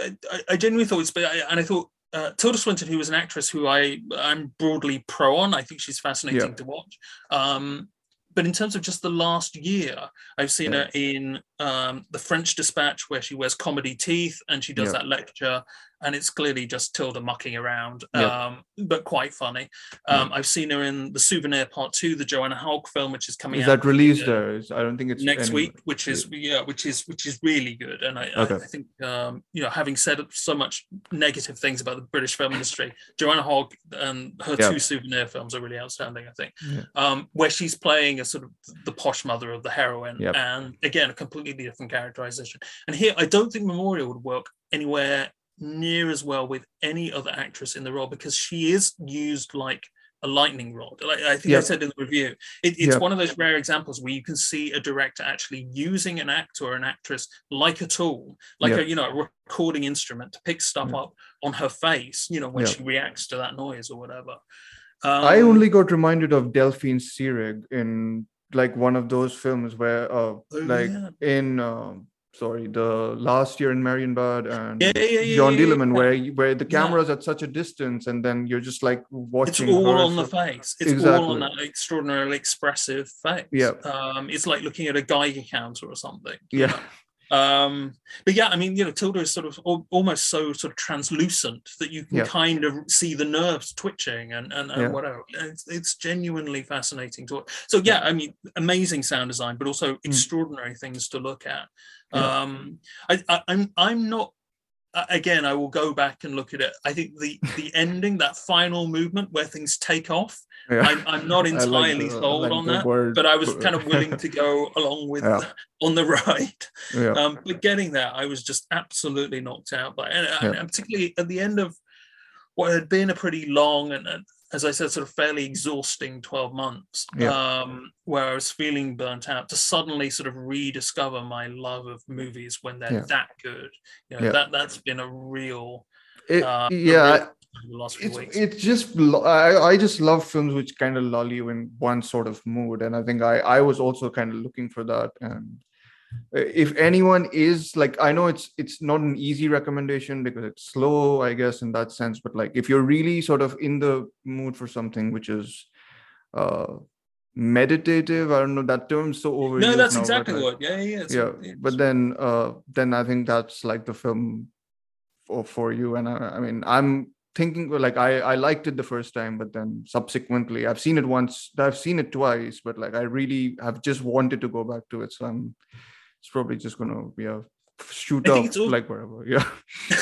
I, I genuinely thought it's, but I, and I thought uh, Tilda Swinton, who was an actress who I I'm broadly pro on. I think she's fascinating Yeah. to watch. Um, but in terms of just the last year, I've seen Yeah. her in um, the French Dispatch, where she wears comedy teeth and she does Yeah. that lecture, and it's clearly just Tilda mucking around, Yeah. um, but quite funny. Um, I've seen her in the Souvenir Part Two, the Joanna Hogg film, which is coming is out that released uh, there? I don't think it's next any- week, which is yeah, which is which is really good. And I, Okay. I, I think um, you know, having said so much negative things about the British film industry, Joanna Hogg and her two souvenir films are really outstanding. I think, Yeah. um, where she's playing a sort of the posh mother of the heroine, Yep. and again a completely different characterization. And here, I don't think Memoria would work anywhere near as well with any other actress in the role because she is used like a lightning rod. Like I think I said in the review, it, it's Yep. one of those rare examples where you can see a director actually using an actor or an actress like a tool, like Yep. a you know a recording instrument to pick stuff Yep. up on her face. You know when Yep. she reacts to that noise or whatever. I Um, only got reminded of Delphine Seyrig in like one of those films where, uh, Oh, like yeah. in um, sorry, the last year in Marienbad and Yeah, yeah, John yeah. where where the camera's at such a distance, and then you're just like watching it's all her on the sort- face. It's all on that extraordinarily expressive face. yeah Um, it's like looking at a Geiger counter or something. Yeah? um but yeah i mean you know tilda is sort of al- almost so sort of translucent that you can Yeah. kind of see the nerves twitching and and, and Yeah. whatever it's, it's genuinely fascinating to watch so yeah i mean amazing sound design but also extraordinary things to look at Mm. Yeah. um I, I i'm i'm not again i will go back and look at it. I think the the ending that final movement where things take off yeah. i'm, I'm not I like entirely the- sold like on that word, but i was uh, kind of willing to go along with Yeah. on the ride. Yeah, um, but getting there, I was just absolutely knocked out by, and, and particularly at the end of what had been a pretty long and, and as I said, sort of fairly exhausting twelve months, Yeah. um, where I was feeling burnt out. To suddenly sort of rediscover my love of movies when they're Yeah. that good, you know, Yeah. that that's been a real, It- uh, yeah. real last few it's weeks. it's just I, I just love films which kind of lull you in one sort of mood and i think i i was also kind of looking for that and if anyone is like i know it's it's not an easy recommendation because it's slow i guess in that sense but like if you're really sort of in the mood for something which is uh meditative i don't know that term's so overused no, that's now, exactly like, what. Yeah, yeah. it's- yeah but then uh then i think that's like the film for, for you and I, I mean i'm thinking like i i liked it the first time but then subsequently i've seen it once i've seen it twice but like i really have just wanted to go back to it so i'm it's probably just gonna yeah shoot I up all- like wherever yeah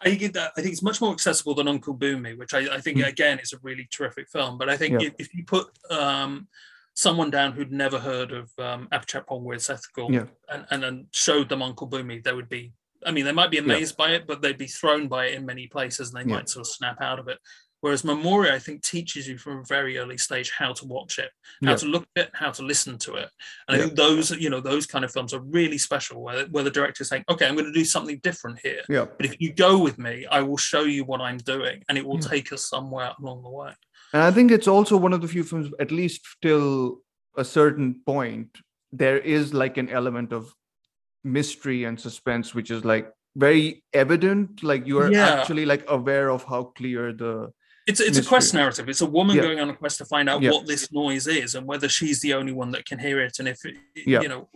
I think it, I think it's much more accessible than Uncle Boonmee, which I, I think Mm. again is a really terrific film. But I think Yeah. if, if you put um, someone down who'd never heard of um, Apichat with Seth Gould Yeah. and, and then showed them Uncle Boonmee, they would be. I mean, they might be amazed by it, but they'd be thrown by it in many places, and they Yeah. might sort of snap out of it. Whereas Memoria, I think, teaches you from a very early stage how to watch it, how Yeah. to look at it, how to listen to it. And I think those, you know, those kind of films are really special, where, where the director is saying, "Okay, I'm going to do something different here." Yeah. But if you go with me, I will show you what I'm doing, and it will Yeah. take us somewhere along the way. And I think it's also one of the few films, at least till a certain point, there is like an element of mystery and suspense, which is like very evident. Like you are Yeah. actually like aware of how clear the It's it's a quest narrative. It's a woman Yeah. going on a quest to find out Yeah. what this noise is and whether she's the only one that can hear it, and if it, Yeah. you know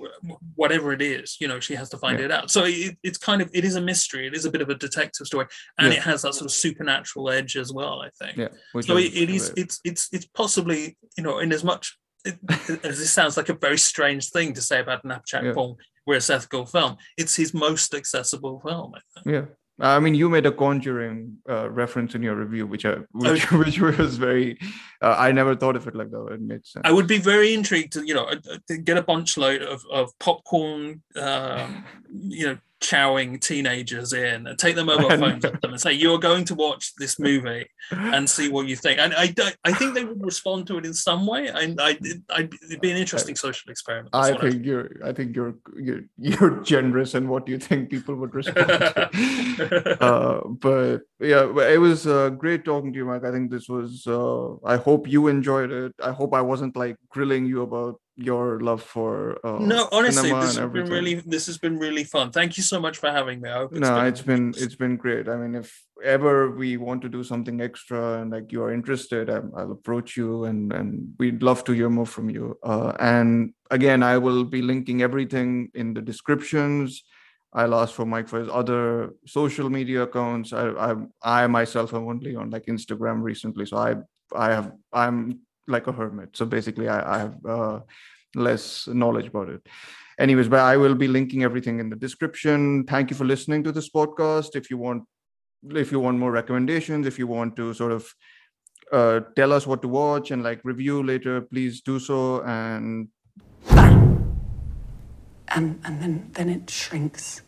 whatever it is, you know she has to find it out. So it, it's kind of it is a mystery. It is a bit of a detective story, and it has that sort of supernatural edge as well. I think. yeah. Which so it, it is it's it's it's possibly you know in as much it, as this sounds like a very strange thing to say about an Yeah. Paul Weerasethakul film it's his most accessible film I think. Yeah. I mean, you made a Conjuring uh, reference in your review, which I, which, which was very. Uh, I never thought of it like that. It made sense. I would be very intrigued to you know uh, to get a bunch load of, of popcorn um, you know chowing teenagers in and take their mobile phones at them and say you're going to watch this movie and see what you think and I don't- I think they would respond to it in some way and I, I it'd be an interesting social experiment That's I what I think you're. I think you're. You're, you're generous in what you think people would respond to. uh, but yeah, it was uh, great talking to you, Mike. I think this was. Uh, I hope you enjoyed it. I hope I wasn't like grilling you about your love for. Uh, no honestly this has been really this has been really fun. Thank you so much for having me. I hope no it's been it's been great. I mean if ever we want to do something extra and like you are interested I, i'll approach you and and we'd love to hear more from you. Uh, and again i will be linking everything in the descriptions. I'll ask for mike for his other social media accounts. I i, I myself am only on like instagram recently so i i have i'm like a hermit. So basically i, I have uh, less knowledge about it. Anyways but i will be linking everything in the description. Thank you for listening to this podcast. If you want if you want more recommendations if you want to sort of uh, tell us what to watch and like review later please do so. And. And, and then, then it shrinks